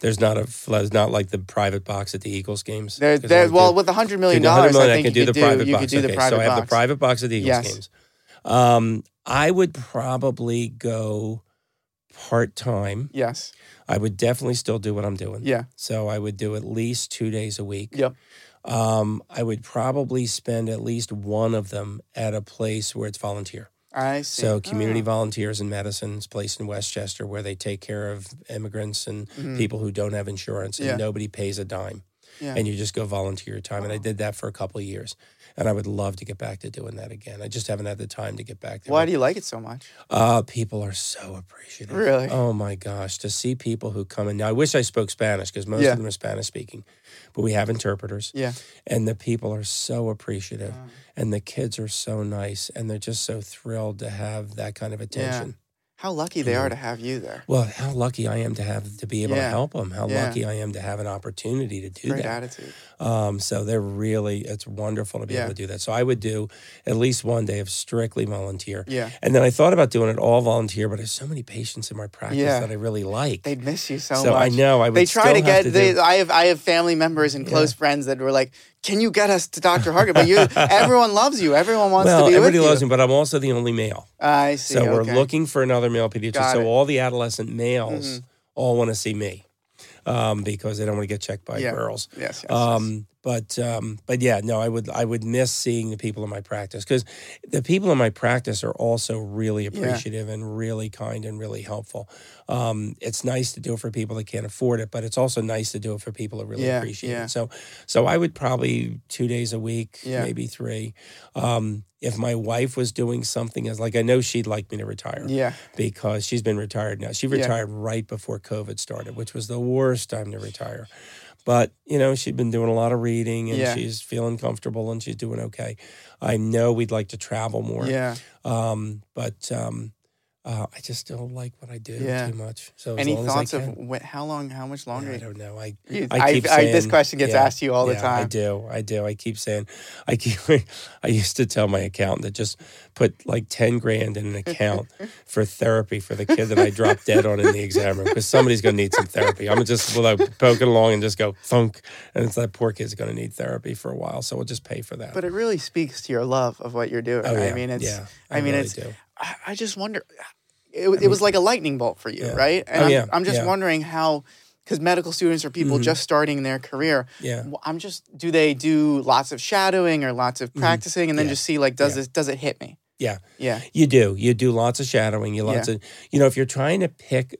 There's not a there's not like the private box at the Eagles games. There, there, I do- well, with a $100 million, do the $100 million, I think can you do the could private do, you box. could do the okay, private so I have box. the private box at the Eagles Yes. games. Um, I would probably go part time. Yes. I would definitely still do what I'm doing. Yeah. So I would do at least two days a week. Yep. Um, I would probably spend at least one of them at a place where it's volunteer. I see. So community Oh. volunteers in medicine's place in West Chester where they take care of immigrants and Mhm. people who don't have insurance and Yeah. nobody pays a dime. Yeah. And you just go volunteer your time. And I did that for a couple of years. And I would love to get back to doing that again. I just haven't had the time to get back there. Why do you like it so much? Uh, people are so appreciative. Really? Oh my gosh. To see people who come in. Now, I wish I spoke Spanish because most Yeah. of them are Spanish speaking, but we have interpreters. Yeah. And the people are so appreciative. Wow. And the kids are so nice. And they're just so thrilled to have that kind of attention. How lucky they are to have you there. Well, how lucky I am to have to be able to help them. How Yeah. lucky I am to have an opportunity to do that. Great that. attitude. Um, so they're really, it's wonderful to be Yeah. able to do that. So I would do at least one day of strictly volunteer. Yeah. And then I thought about doing it all volunteer, but there's so many patients in my practice Yeah. that I really like. They'd miss you so, so much. So I know I would they try still to get. have they, do- I have. I have family members and close friends that were like, "Can you get us to Dr. Harkness?" But you, everyone loves you. Everyone wants well, to be with you. everybody loves you. me, but I'm also the only male. I see. So we're looking for another male pediatrician. Got So it. all the adolescent males Mhm. all want to see me. um, because they don't want to get checked by Yeah. girls. Yes. yes, yes. But um, but yeah, no, I would I would miss seeing the people in my practice because the people in my practice are also really appreciative and really kind and really helpful. Um, it's nice to do it for people that can't afford it, but it's also nice to do it for people that really Yeah, appreciate yeah. it. So so I would probably two days a week, Yeah. maybe three. Um, if my wife was doing something as like I know she'd like me to retire yeah. because she's been retired now. She Yeah. retired right before COVID started, which was the worst time to retire. But, you know, she'd been doing a lot of reading and Yeah. she's feeling comfortable and she's doing okay. I know we'd like to travel more. Yeah. Um, but um, uh, I just don't like what I do Yeah. too much. So as Any long thoughts I of can, wh- how long, how much longer? I don't know. I You- I I, keep I- this question gets yeah, asked you all the yeah, I do. I do. I keep saying, I keep. I used to tell my accountant to just put like ten grand in an account for therapy for the kid that I dropped dead on in the exam room because somebody's going to need some therapy. I'm just well, poke it along and just go thunk, and it's that poor kid's going to need therapy for a while. So we'll just pay for that. But it really speaks to your love of what you're doing. oh I mean, it's. yeah. I, mean, really it's. do. I, I just wonder. It, it was like a lightning bolt for you, Yeah. right? And Oh, I'm, yeah, I'm just yeah. wondering how, because medical students are people Mhm. just starting their career. Yeah. I'm just. Do they do lots of shadowing or lots of practicing, and then Mm-hmm. Yeah. just see like, does Yeah. this does it hit me? Yeah. Yeah. You do. You do lots of shadowing. You lots of. You know, if you're trying to pick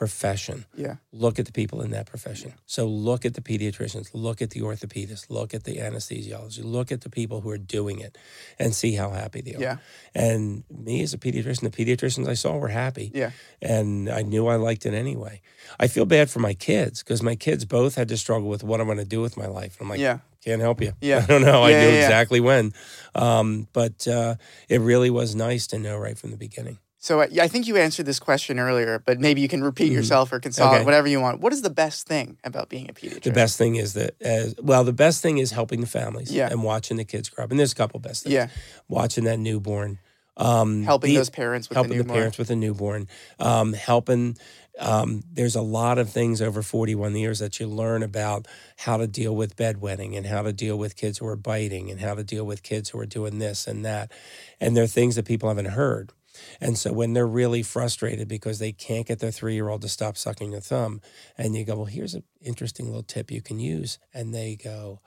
profession, Yeah. look at the people in that profession. So look at the pediatricians, look at the orthopedists, look at the anesthesiology, look at the people who are doing it and see how happy they are. Yeah. And me as a pediatrician, the pediatricians I saw were happy. Yeah. And I knew I liked it anyway. I feel bad for my kids because my kids both had to struggle with what I'm going to do with my life. I'm like, Yeah. can't help you. Yeah. I don't know. I knew yeah, yeah. exactly when. Um, but uh, it really was nice to know right from the beginning. So I, I think you answered this question earlier, but maybe you can repeat yourself or consolidate Mm-hmm. Okay. whatever you want. What is the best thing about being a pediatrician? The best thing is that, as, well, the best thing is helping the families Yeah. and watching the kids grow up. And there's a couple best things. Yeah. Watching that newborn. Um, helping the- those parents with helping the the, newborn. parents with a newborn, um, helping. Um, there's a lot of things over 41 years that you learn about how to deal with bedwetting and how to deal with kids who are biting and how to deal with kids who are doing this and that. And there are things that people haven't heard. And so when they're really frustrated because they can't get their three year old to stop sucking their thumb, and you go, Well, here's an interesting little tip you can use. And they go,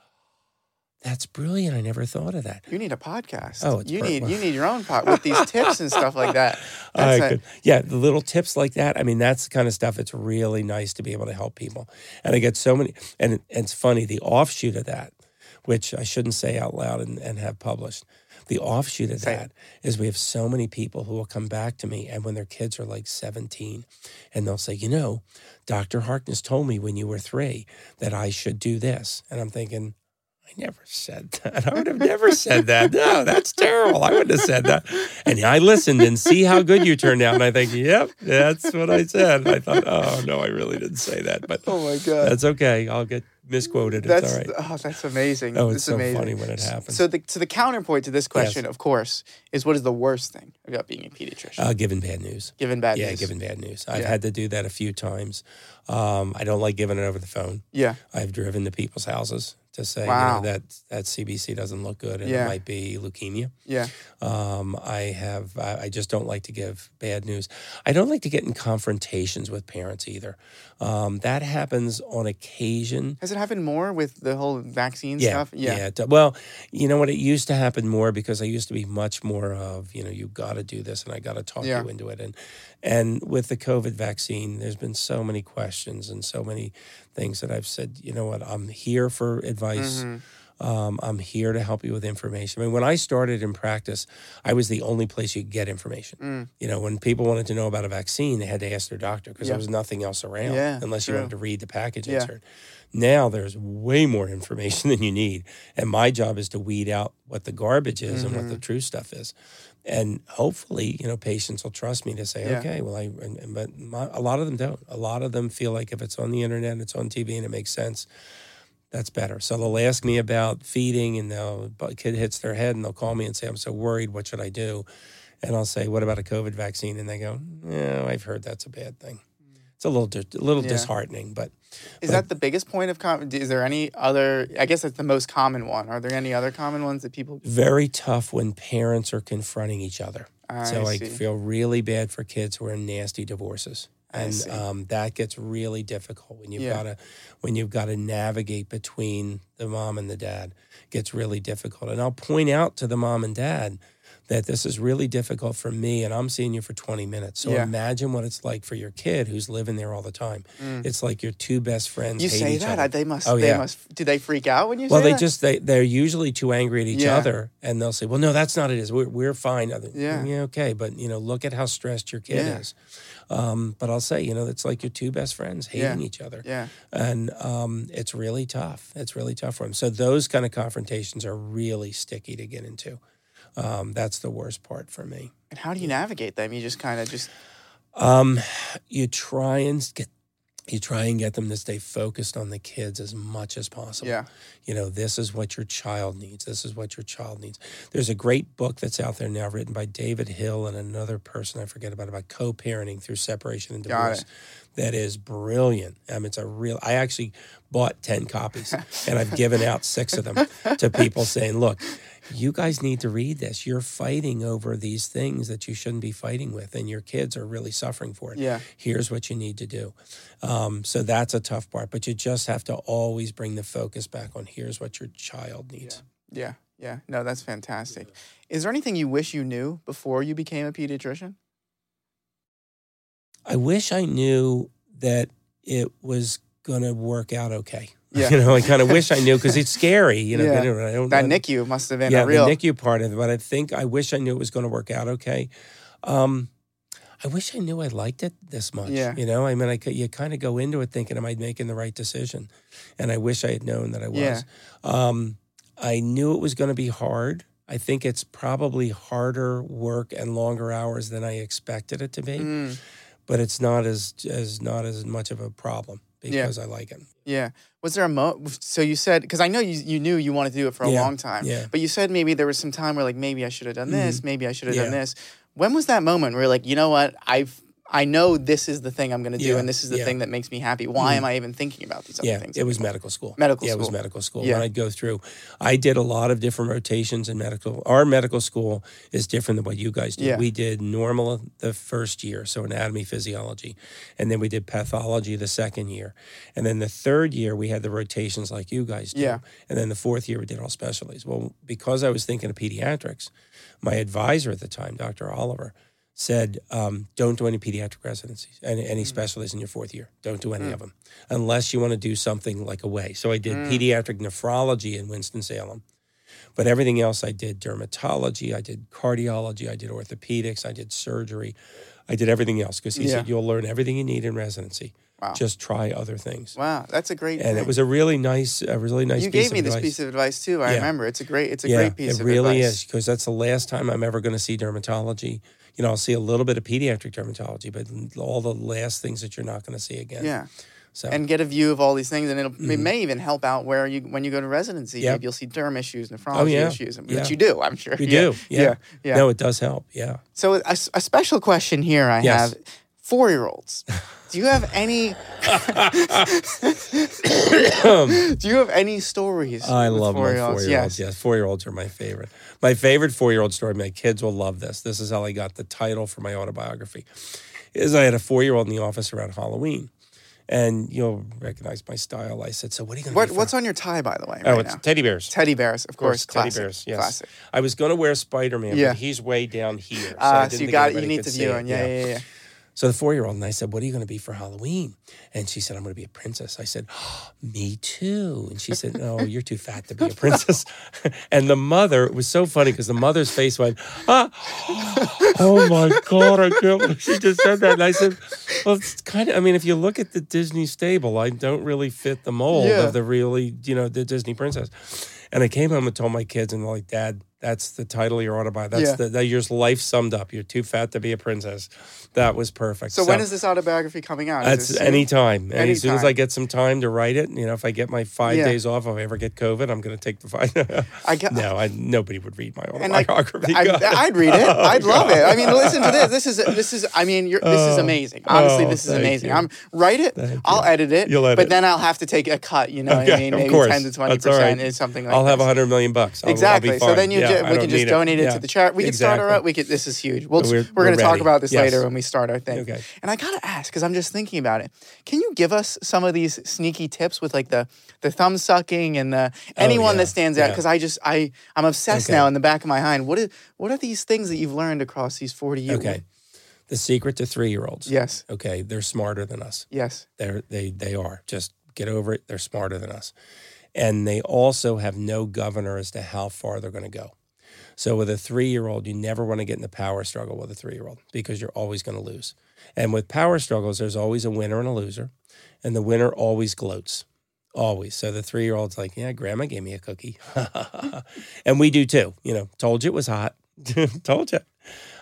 That's brilliant. I never thought of that. You need a podcast. Oh, it's you per- need you need your own pod with these tips and stuff like that. That's a- yeah, the little tips like that. I mean, that's the kind of stuff. It's really nice to be able to help people. And I get so many, and, and it's funny, the offshoot of that, which I shouldn't say out loud and, and have published, the offshoot of that is we have so many people who will come back to me and when their kids are like 17 and they'll say, you know, Dr. Harkness told me when you were three that I should do this. And I'm thinking, I never said that. I would have never said that. No, that's terrible. I wouldn't have said that. And I listened and see how good you turned out. And I think, yep, that's what I said. And I thought, oh, no, I really didn't say that. But oh my god. that's okay. I'll get misquoted. That's it's all right. oh, that's amazing. Oh, it's so amazing. funny when it happens. So the so the counterpoint to this question, of course, is what is the worst thing about being a pediatrician? uh, given bad news. given bad news. yeah, news. given bad news. I've Yeah. had to do that a few times. Um, I don't like giving it over the phone. Yeah. I've driven to people's houses to say Wow. you know, that that CBC doesn't look good and Yeah. it might be leukemia. Yeah. Um, I have. I, I just don't like to give bad news. I don't like to get in confrontations with parents either. Um, that happens on occasion. Has it happened more with the whole vaccine Yeah, stuff? yeah. it- Well, you know what? It used to happen more because I used to be much more of you know you got to do this and I got to talk Yeah. you into it. And and with the COVID vaccine, there's been so many questions and so many things that I've said. You know what? I'm here for advice. Mm-hmm. Um, I'm here to help you with information. I mean, when I started in practice, I was the only place you could get information. Mm. You know, when people wanted to know about a vaccine, they had to ask their doctor because Yeah. there was nothing else around Yeah, unless you wanted to read the package Yeah. insert. Now there's way more information than you need. And my job is to weed out what the garbage is and Mm-hmm. what the true stuff is. And hopefully, you know, patients will trust me to say, Yeah. okay, well, I, and, but my, a lot of them don't. A lot of them feel like if it's on the internet, it's on TV and it makes sense, that's better. So they'll ask me about feeding and they'll, a kid hits their head and they'll call me and say, I'm so worried. What should I do? And I'll say, what about a COVID vaccine? And they go, no, I've heard that's a bad thing. It's a little, a little Yeah. disheartening, but Is that the biggest point of com- Is there any other? I guess that's the most common one. Are there any other common ones that people? very tough when parents are confronting each other. I so I feel really bad for kids who are in nasty divorces. and um, that gets really difficult when you've Yeah. got to when you've got to navigate between the mom and the dad. It gets really difficult, and I'll point out to the mom and dad that this is really difficult for me, and I'm seeing you for 20 minutes. So Yeah. imagine what it's like for your kid who's living there all the time. It's like your two best friends. Mm. You say that? other. They must. Oh, they yeah. must. Do they freak out when you say that. Well, they that? just they they're usually too angry at each Yeah. other, and they'll say, "Well, no, that's not it. Is we're we're fine." Other, Yeah. okay, but you know, look at how stressed your kid Yeah. is. Um, but I'll say, you know, it's like your two best friends hating Yeah. each other, Yeah. and um, it's really tough. It's really tough for them. So those kind of confrontations are really sticky to get into. Um, that's the worst part for me. And how do you navigate them? You just kind of just. Um, you try and get you try and get them to stay focused on the kids as much as possible. Yeah. You know, this is what your child needs. This is what your child needs. There's a great book that's out there now written by David Hill and another person I forget about about co-parenting through separation and divorce. That is brilliant. I mean, it's a real. I actually bought ten copies, and I've given out six of them to people, saying, "Look, you guys need to read this. You're fighting over these things that you shouldn't be fighting with, and your kids are really suffering for it. Yeah. Here's what you need to do." Um, so that's a tough part, but you just have to always bring the focus back on here's what your child needs. Yeah. Yeah. No, that's fantastic. Is there anything you wish you knew before you became a pediatrician? I wish I knew that it was going to work out okay. Yeah. You know, I kind of wish I knew because it's scary. You know, Yeah. I don't, I don't That. NICU must have been yeah, a real. the NICU part of it. But I think I wish I knew it was going to work out okay. Um, I wish I knew I liked it this much. Yeah. You know, I mean, I could, you kind of go into it thinking, am I making the right decision? And I wish I had known that I was. Yeah. Um, I knew it was going to be hard. I think it's probably harder work and longer hours than I expected it to be, Mm, but it's not as as not as much of a problem Yeah. because I like it. yeah. Was there a mo? So you said because I know you you knew you wanted to do it for a Yeah, long time. yeah. But you said maybe there was some time where like maybe I should have done this, mm-hmm. maybe I should have done this. When was that moment where like, you know what, I've I know this is the thing I'm going to do, Yeah, and this is the yeah. thing that makes me happy. Why mm. am I even thinking about these other Yeah, things? it was medical school. Medical school. yeah, it was medical school. Yeah. When I'd go through, I did a lot of different rotations in medical. Our medical school is different than what you guys do. Yeah. We did normal the first year, so anatomy, physiology, and then we did pathology the second year, and then the third year we had the rotations like you guys do, Yeah. and then the fourth year we did all specialties. Well, because I was thinking of pediatrics, my advisor at the time, Dr. Oliver. Said, um, don't do any pediatric residencies, any, any mm. specialties in your fourth year. Don't do any mm. of them unless you want to do something like away. So I did mm. pediatric nephrology in Winston-Salem. But everything else I did dermatology, I did cardiology, I did orthopedics, I did surgery. I did everything else because he Yeah. said you'll learn everything you need in residency. Wow. Just try other things. Wow, that's a great. And thing. it was a really nice, a really nice you gave me this advice. piece of advice too. I Yeah. remember. It's a great. It's a yeah, great piece it really advice. is because that's the last time I'm ever going to see dermatology. You know, I'll see a little bit of pediatric dermatology, but all the last things that you're not going to see again. Yeah, So and get a view of all these things, and it'll, it may even help out where you when you go to residency. Mm-hmm. Yep. Maybe you'll see derm issues, nephrology Oh, yeah. issues, which Yeah. you do. I'm sure we Yeah. do. Yeah. yeah. No, it does help. Yeah. So a special question here I Yes. have: four year olds. Do you have any? do you have any stories? I love my four-year-olds? four year olds. Yes, four year olds are my favorite. My favorite four year old story, my kids will love this. This is how I got the title for my autobiography. Is I had a four year old in the office around Halloween. And you'll recognize my style. I said, So what are you gonna What for-" What's on your tie, by the way? Oh, right it's now? teddy bears. Teddy bears, of course. teddy classic, bears. Yes. Classic. I was gonna wear Spider Man, Yeah. but he's way down here. So, Uh, so you got you need to view it. it. Yeah, yeah, yeah. So the four year old and I said, What are you going to be for Halloween? And she said, I'm going to be a princess. I said, Me too. And she said, No, you're too fat to be a princess. and the mother, it was so funny because the mother's face went, ah, Oh my God, I can't believe she just said that. And I said, Well, it's kind of, I mean, if you look at the Disney stable, I don't really fit the mold Yeah. of the really, you know, the Disney princess. And I came home and told my kids, and they're like, Dad, that's the title of your autobiography. That's Yeah. the, that your life summed up. You're too fat to be a princess. That was perfect. So, when is this autobiography coming out? Is That's anytime. And as soon as I get some time to write it, you know, if I get my five Yeah. days off, if I ever get COVID, I'm going to take the five. I got- no, I, nobody would read my autobiography. I, God. I'd read it. Oh, I'd love it. I mean, listen to this. This is this is. I mean, you're, this is oh. amazing. Honestly, oh, this is amazing. you. I'm write it. I'll edit it. You'll edit but then I'll have to take a cut. You know what I mean? of Maybe course. ten to twenty all right. percent is something like I'll have a hundred million bucks. I'll, I'll be Exactly. So then you We can just need it. donate it, Yeah, to the charity. We can start our exactly. own. We could. This is huge. We'll, we're, we're- going to talk about this Yes. later when we start our thing. Okay. And I gotta ask because I'm just thinking about it. Can you give us some of these sneaky tips with like the the thumb sucking and the oh, anyone Oh, yeah, that stands out? Because I just I I'm obsessed Okay. now in the back of my mind. What is what are these things that you've learned across these 40 years? Okay. The secret to three year olds. Yes. Okay. They're smarter than us. Yes. They're, they, they are. Just get over it. They're smarter than us. And they also have no governor as to how far they're going to go. So with a three year old, you never want to get in the power struggle with a three year old because you're always going to lose. And with power struggles, there's always a winner and a loser. And the winner always gloats. Always. So the three year old's like, yeah, grandma gave me a cookie. and we do too. You know, told you it was hot. told you.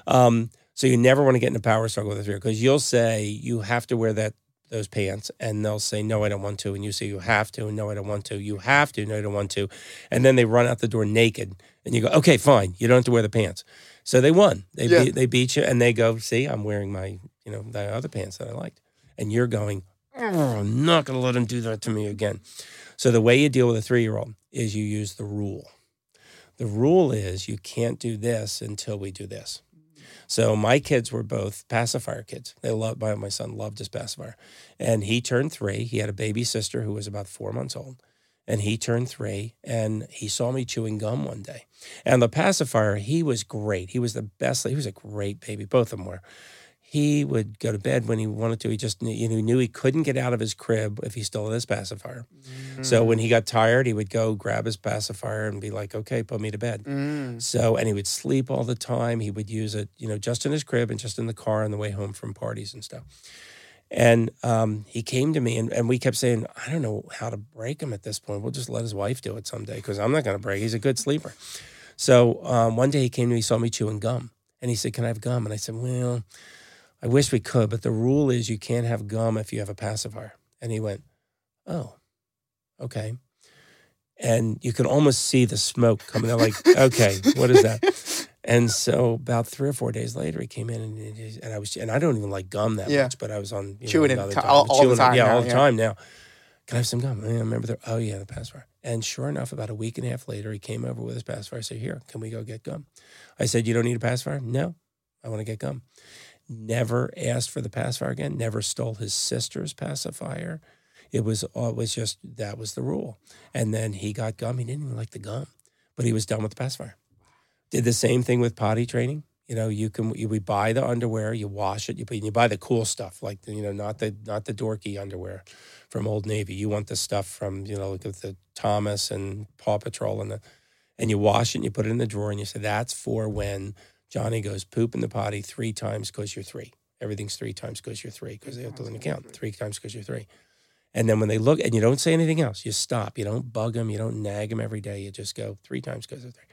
Um, so you never want to get in a power struggle with a three-year-old because you'll say you have to wear that those pants and they'll say no I don't want to and you say you have to and no I don't want to you have to no I don't want to and then they run out the door naked and you go okay fine you don't have to wear the pants. So they won. They Yeah. beat, they beat you and they go see I'm wearing my you know the other pants that I liked and you're going oh, I'm not going to let him do that to me again. So the way you deal with a 3-year-old is you use the rule. The rule is you can't do this until we do this so my kids were both pacifier kids. They loved my my son loved his pacifier, and he turned three. He had a baby sister who was about four months old, and he turned three. And he saw me chewing gum one day, and the pacifier he was great. He was the best. He was a great baby. Both of them were. He would go to bed when he wanted to. He just knew, you know, he knew he couldn't get out of his crib if he stole his pacifier. So when he got tired, he would go grab his pacifier and be like, "Okay, put me to bed." Mm. So, and he would sleep all the time. He would use it, you know, just in his crib and just in the car on the way home from parties and stuff. And um, he came to me, and, and we kept saying, I don't know how to break him at this point. We'll just let his wife do it someday because I'm not going to break. He's a good sleeper. So um, one day he came to me, he saw me chewing gum, and he said, Can I have gum? And I said, Well, I wish we could, but the rule is you can't have gum if you have a pacifier. And he went, Oh, okay. And you could almost see the smoke coming out, like, okay, what is that? And so about three or four days later, he came in and, and I was, and I don't even like gum that Yeah. much, but I was on you Chewing it know, time, all- all the chewing it, time yeah, now, all the yeah. time now. Can I have some gum? I remember the, oh yeah, the pacifier. And sure enough, about a week and a half later, he came over with his pacifier. I said, here, can we go get gum? I said, you don't need a pacifier? No, I want to get gum. Never asked for the pacifier again. Never stole his sister's pacifier. It was uh, always just that was the rule. And then he got gum. He didn't even like the gum, but he was done with the pacifier. Did the same thing with potty training. You know, you can you, we buy the underwear, you wash it, you you buy the cool stuff, like you know, not the not the dorky underwear from Old Navy. You want the stuff from you know, like the Thomas and Paw Patrol and the, and you wash it and you put it in the drawer and you say that's for when Johnny goes poop in the potty three times because you're three. Everything's three times because you're three because they have to count three times because you're three. And then when they look, and you don't say anything else, you stop. You don't bug them. You don't nag them every day. You just go three times because of three.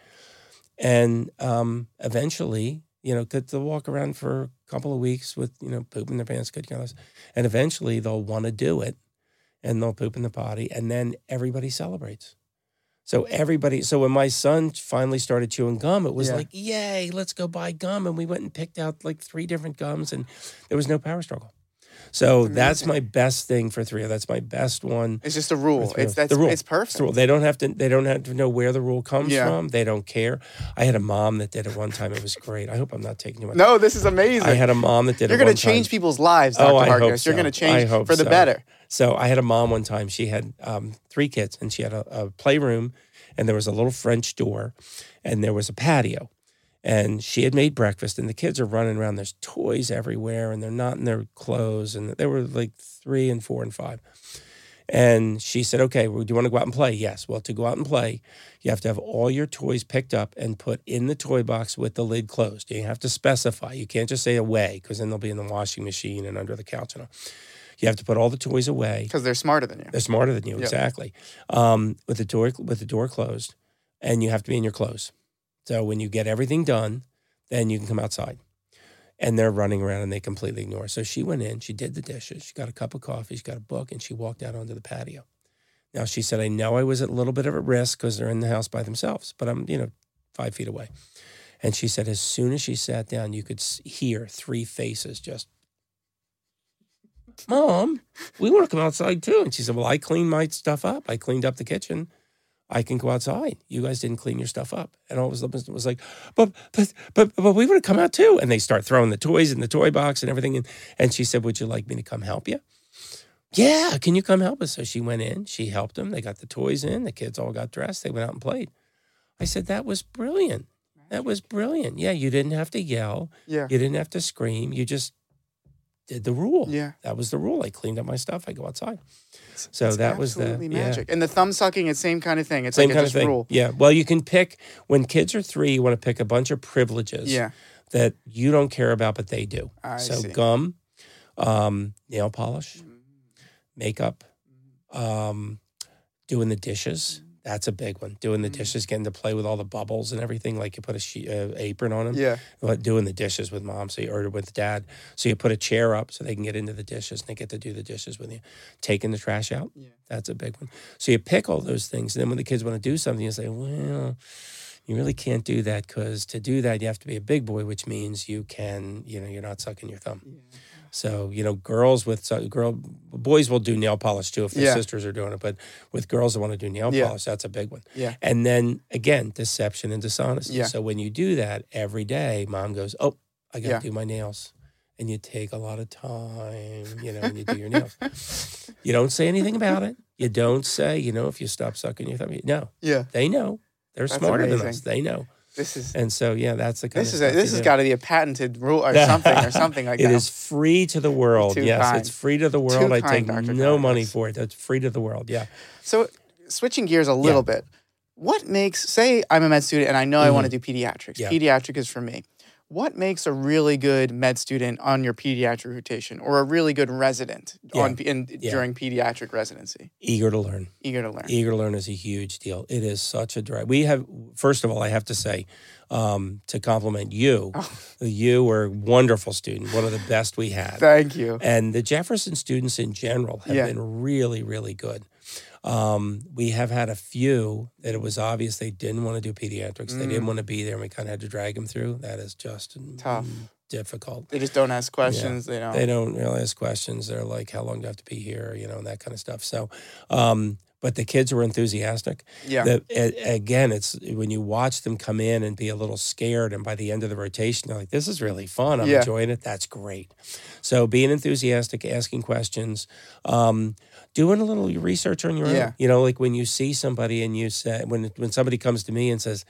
And um, eventually, you know, could they'll walk around for a couple of weeks with, you know, poop in their pants, good colors. And eventually they'll want to do it and they'll poop in the potty. And then everybody celebrates. So everybody, so when my son finally started chewing gum, it was Yeah. like, yay, let's go buy gum. And we went and picked out like three different gums and there was no power struggle. So that's my best thing for three. That's my best one. It's just a rule. It's It's the rule. it's perfect. It's the rule. They don't have to. They don't have to know where the rule comes Yeah. from. They don't care. I had a mom that did it one time. It was great. I hope I'm not taking too much. No, this is amazing. I had a mom that did it. You're going to change time. people's lives, Dr. Oh, I hope Harkness. You're going to change for the so. better. So I had a mom one time. She had um, three kids, and she had a, a playroom, and there was a little French door, and there was a patio, and she had made breakfast, and the kids are running around. There's toys everywhere, and they're not in their clothes, and they were like three and four and five. And she said, "Okay, well, do you want to go out and play?" Yes. Well, to go out and play, you have to have all your toys picked up and put in the toy box with the lid closed. You have to specify. You can't just say away because then they'll be in the washing machine and under the couch and all. You have to put all the toys away. Because they're smarter than you. They're smarter than you, Yeah. exactly. Um, with the door with the door closed, and you have to be in your clothes. So when you get everything done, then you can come outside. And they're running around and they completely ignore. Her. So she went in, she did the dishes, she got a cup of coffee, she got a book, and she walked out onto the patio. Now she said, I know I was at a little bit of a risk because they're in the house by themselves, but I'm, you know, five feet away. And she said, as soon as she sat down, you could hear three faces just, Mom, we want to come outside too. And she said, Well, I cleaned my stuff up. I cleaned up the kitchen. I can go outside. You guys didn't clean your stuff up. And all of a sudden it was like, but, but, but, but we would have come out too. And they start throwing the toys in the toy box and everything. And, and she said, would you like me to come help you? Yeah, can you come help us? So she went in, she helped them. They got the toys in, the kids all got dressed, they went out and played. I said, that was brilliant. That was brilliant. Yeah, you didn't have to yell. Yeah. You didn't have to scream. You just did the rule. Yeah. That was the rule. I cleaned up my stuff. I go outside. So It's that was the absolutely yeah. magic. And the thumb sucking, it's same kind of thing. It's Same like a kind of thing. rule. Yeah. Well, you can pick when kids are three. You want to pick a bunch of privileges Yeah. that you don't care about, but they do. I so see. gum, um, nail polish, Mm-hmm. makeup, um, doing the dishes. That's a big one. Doing the dishes, getting to play with all the bubbles and everything. Like you put a she- uh, apron on them. Yeah. Like doing the dishes with mom, so you, or with dad. So you put a chair up so they can get into the dishes and they get to do the dishes with you. Taking the trash out. Yeah. That's a big one. So you pick all those things. And then when the kids want to do something, you say, well, you really can't do that because to do that, you have to be a big boy, which means you can, you know, you're not sucking your thumb. So, you know, girls with so- girl boys will do nail polish too if their Yeah. sisters are doing it, but with girls that want to do nail Yeah. polish, that's a big one. Yeah. And then again, deception and dishonesty. Yeah. So when you do that every day, mom goes, "Oh, I got to do my nails." And you take a lot of time, you know, when you do your nails. you don't say anything about it. You don't say, you know, if you stop sucking your thumb. No, Yeah. they know. They're That's smarter than us. They know. This is And so, yeah, that's the kind this of is a, this has got to be a patented rule or something or something like It that. is free to the world. Too yes, kind. it's free to the world. I kind, take Dr. no money for it. That's free to the world. Yeah. So switching gears a little bit, what makes say I'm a med student and I know I want to do pediatrics. Mm-hmm. Yeah. Pediatric is for me. What makes a really good med student on your pediatric rotation or a really good resident on in, Yeah. during pediatric residency? Eager to learn. Eager to learn. Eager to learn is a huge deal. It is such a drive. We have, first of all, I have to say, um, to compliment you, Oh. you were a wonderful student, one of the best we had. Thank you. And the Jefferson students in general have Yeah. been really, really good. Um, we have had a few that it was obvious they didn't want to do pediatrics. They didn't want to be there, and we kind of had to drag them through. That is just Mm. Tough. difficult. They just don't ask questions. They don't. They don't really ask questions. They're like, "How long do I have to be here?" You know, and that kind of stuff. So, um, but the kids were enthusiastic. yeah. The, a- again, it's when you watch them come in and be a little scared, and by the end of the rotation, they're like, "This is really fun. I'm Yeah. enjoying it. That's great." So, being enthusiastic, asking questions, um, doing a little research on your Yeah. own. You know, like when you see somebody and you say, when when somebody comes to me and says,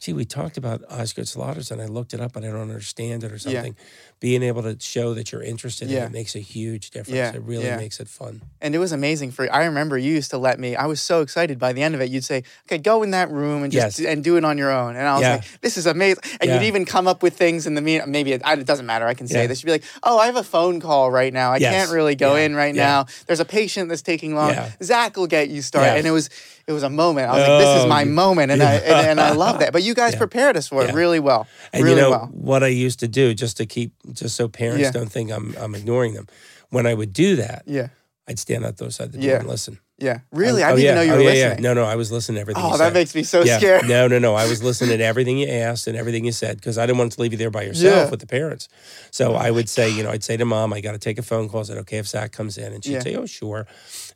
"Gee, we talked about Osgood-Schlatters, and I looked it up, and I don't understand it or Yeah. something." Being able to show that you're interested in it makes a huge difference. Yeah, It really yeah. makes it fun. And it was amazing for I remember you used to let me I was so excited by the end of it you'd say okay go in that room and just Yes. and do it on your own and I was Yeah. like this is amazing and Yeah. you'd even come up with things in the mean maybe it, it doesn't matter I can say Yeah. this you'd be like oh I have a phone call right now I Yes. can't really go Yeah. in right Yeah. now there's a patient that's taking long Yeah. Zach will get you started and it was it was a moment I was like this is Oh, my moment and I and, and I love that but you guys Yeah. prepared us for it really well And really you know well what I used to do just to keep just so parents Yeah. don't think I'm I'm ignoring them. When I would do that, yeah I'd stand outside the door Yeah. and listen. Yeah really Oh, I didn't yeah. even know you oh, were yeah, listening Yeah. No, no, I was listening to everything. oh that said. makes me so yeah. scared No, no, no. I was listening to everything you asked and everything you said because I didn't want to leave you there by yourself. Oh with the parents. So I would say, you know, I'd say to mom, I got to take a phone call. Is it okay if Zach comes in? And she'd say, oh, sure.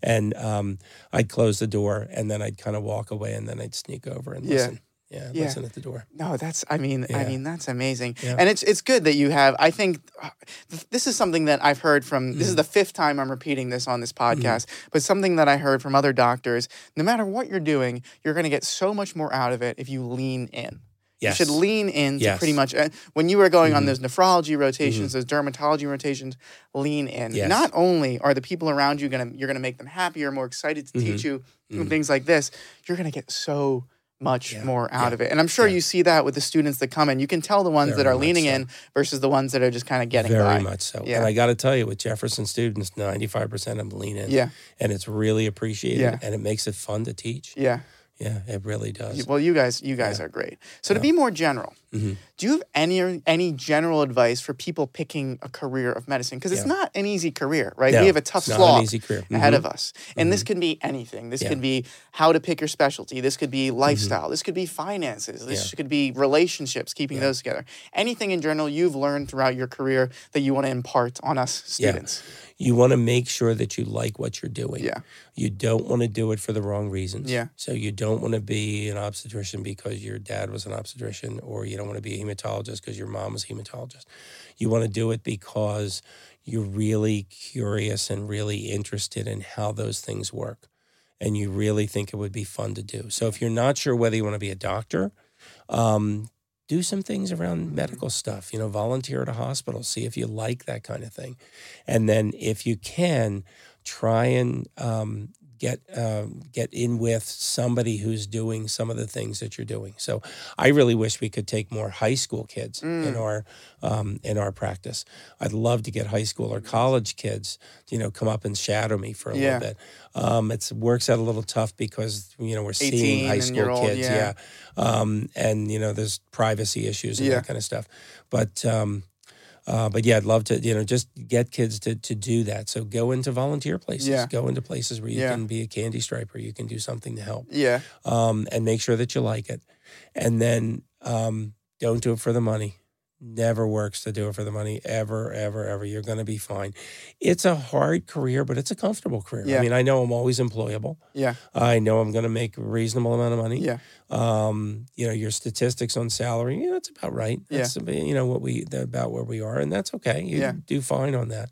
And um, I'd close the door and then I'd kind of walk away and then I'd sneak over and listen. Yeah, Yeah. listen at the door. No, that's I mean I mean that's amazing. Yeah. And it's it's good that you have I think uh, th- this is something that I've heard from this is Mm-hmm. the fifth time I'm repeating this on this podcast, but something that I heard from other doctors, no matter what you're doing, you're going to get so much more out of it if you lean in. Yes. You should lean into Yes. Mm-hmm. pretty much uh, when you were going on those nephrology rotations, those dermatology rotations. Lean in. Yes. Not only are the people around you gonna you're gonna make them happier, more excited to teach you and things like this. You're gonna get so much. Yeah. more out Yeah. of it, and I'm sure you see that with the students that come in. You can tell the ones that are leaning so. in versus the ones that are just kind of getting Very by. much so. Yeah. And I got to tell you, with Jefferson students, 95% of them lean in. Yeah. And it's really appreciated Yeah. and it makes it fun to teach. Yeah. Yeah, it really does. Well, you guys, you guys are great. So to be more general, Mm-hmm. Do you have any any general advice for people picking a career of medicine? Because it's Yeah. not an easy career, right? No, we have a tough slog ahead Mhm. of us, and this can be anything. This Yeah. Mm-hmm. could be how to pick your specialty. This could be lifestyle. This could be finances. This Yeah. could be relationships, keeping those together. Anything in general you've learned throughout your career that you want to impart on us students. You want to make sure that you like what you're doing. Yeah. You don't want to do it for the wrong reasons. Yeah. So you don't don't want to be an obstetrician because your dad was an obstetrician, or you don't want to be a hematologist because your mom was a hematologist. You want to do it because you're really curious and really interested in how those things work. And you really think it would be fun to do. So if you're not sure whether you want to be a doctor, um, do some things around medical stuff, you know, volunteer at a hospital, see if you like that kind of thing. And then if you can, try and um, get um, get in with somebody who's doing some of the things that you're doing. So I really wish we could take more high school kids mm. in our um, in our practice. I'd love to get high school or college kids, you know, come up and shadow me for a yeah. little bit. Um, it works out a little tough because you know we're seeing high school old, kids, yeah, yeah. Um, and you know there's privacy issues and yeah. that kind of stuff. But um, uh, but yeah, I'd love to, you know, just get kids to to do that. So go into volunteer places. Yeah. Go into places where you yeah. can be a candy striper. You can do something to help. Yeah. Um, and make sure that you like it. And then um, don't do it for the money never works to do it for the money ever ever ever you're going to be fine it's a hard career but it's a comfortable career yeah. i mean i know i'm always employable yeah i know i'm going to make a reasonable amount of money yeah um you know your statistics on salary yeah that's about right that's yeah. you know what we about where we are and that's okay you yeah. do fine on that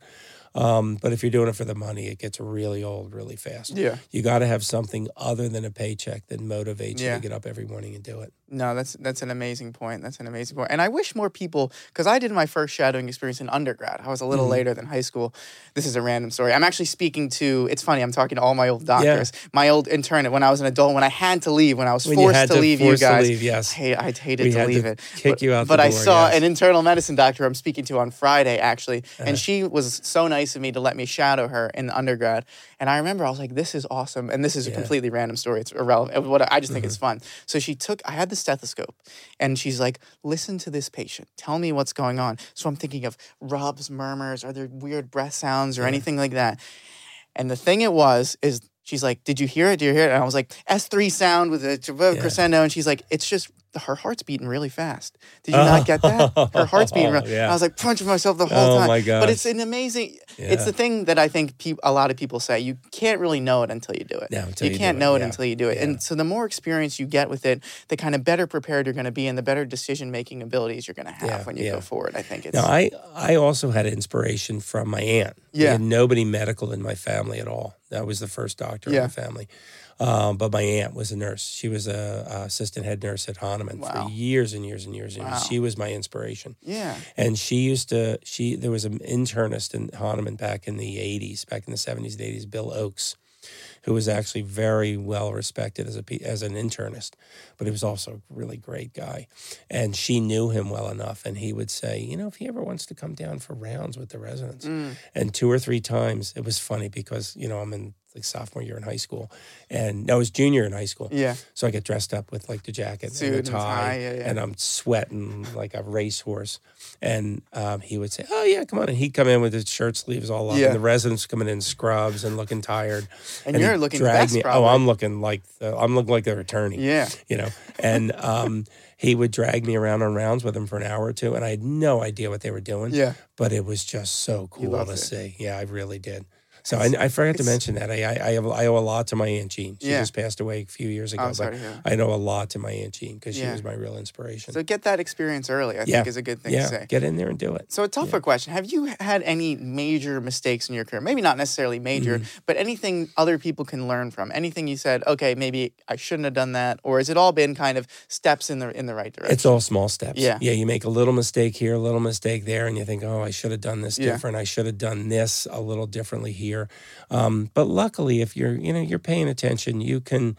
um, but if you're doing it for the money, it gets really old really fast. Yeah. You got to have something other than a paycheck that motivates yeah. you to get up every morning and do it. No, that's that's an amazing point. That's an amazing point. And I wish more people, because I did my first shadowing experience in undergrad. I was a little mm-hmm. later than high school. This is a random story. I'm actually speaking to. It's funny. I'm talking to all my old doctors. Yeah. My old intern when I was an adult. When I had to leave. When I was when forced to, to, leave you guys. Leave, yes. Hey, I hated we to leave to it. Kick but, you out. But door, I saw yes. an internal medicine doctor I'm speaking to on Friday actually, uh-huh. and she was so nice of me to let me shadow her in undergrad. And I remember I was like, "This is awesome." And this is a completely random story. It's irrelevant. What I just think mm-hmm. it's fun. So she took. I had the stethoscope and she's like, listen to this patient. Tell me what's going on. So I'm thinking of rubs, murmurs, are there weird breath sounds or yeah. anything like that? And the thing it was is she's like, Did you hear it? Did you hear it? And I was like, S3 sound with a yeah. crescendo. And she's like, It's just her heart's beating really fast. Did you not get that? Her heart's beating. Oh, really, yeah. I was like punching myself the whole oh time. My gosh. But it's an amazing. Yeah. It's the thing that I think pe- a lot of people say. You can't really know it until you do it. No, you, you can't know it, it yeah. until you do it. And so the more experience you get with it, the kind of better prepared you're going to be, and the better decision making abilities you're going to have when you go forward. I think it's. Now I I also had inspiration from my aunt. Yeah. had nobody medical in my family at all. That was the first doctor in the family. Um, but my aunt was a nurse. She was a, a assistant head nurse at Hahnemann wow. for years and years and years. And wow. She was my inspiration. Yeah. And she used to. She there was an internist in Hahnemann back in the '80s, back in the '70s and '80s, Bill Oakes, who was actually very well respected as a as an internist, but he was also a really great guy. And she knew him well enough, and he would say, you know, if he ever wants to come down for rounds with the residents, mm. and two or three times, it was funny because you know I'm in like sophomore year in high school, and no, I was junior in high school. Yeah. So I get dressed up with like the jacket Suit and the tie, and, tie, yeah, yeah. and I'm sweating like a racehorse. And um, he would say, "Oh yeah, come on," and he'd come in with his shirt sleeves all up, yeah. and the residents coming in scrubs and looking tired. And, and you're looking best, me. Probably. Oh, I'm looking like the, I'm looking like their attorney. Yeah. You know, and um, he would drag me around on rounds with him for an hour or two, and I had no idea what they were doing. Yeah. But it was just so cool to it. see. Yeah, I really did. So I, I forgot to mention that I I, I, have, I owe a lot to my aunt Jean. She yeah. just passed away a few years ago. I'm sorry, yeah. I know a lot to my aunt Jean because she was my real inspiration. So get that experience early. I yeah. think is a good thing yeah. to say. Get in there and do it. So a tougher question: Have you had any major mistakes in your career? Maybe not necessarily major, mm-hmm. but anything other people can learn from. Anything you said, okay, maybe I shouldn't have done that, or has it all been kind of steps in the in the right direction? It's all small steps. Yeah, yeah. You make a little mistake here, a little mistake there, and you think, oh, I should have done this different. I should have done this a little differently here. Um, but luckily, if you're you know you're paying attention, you can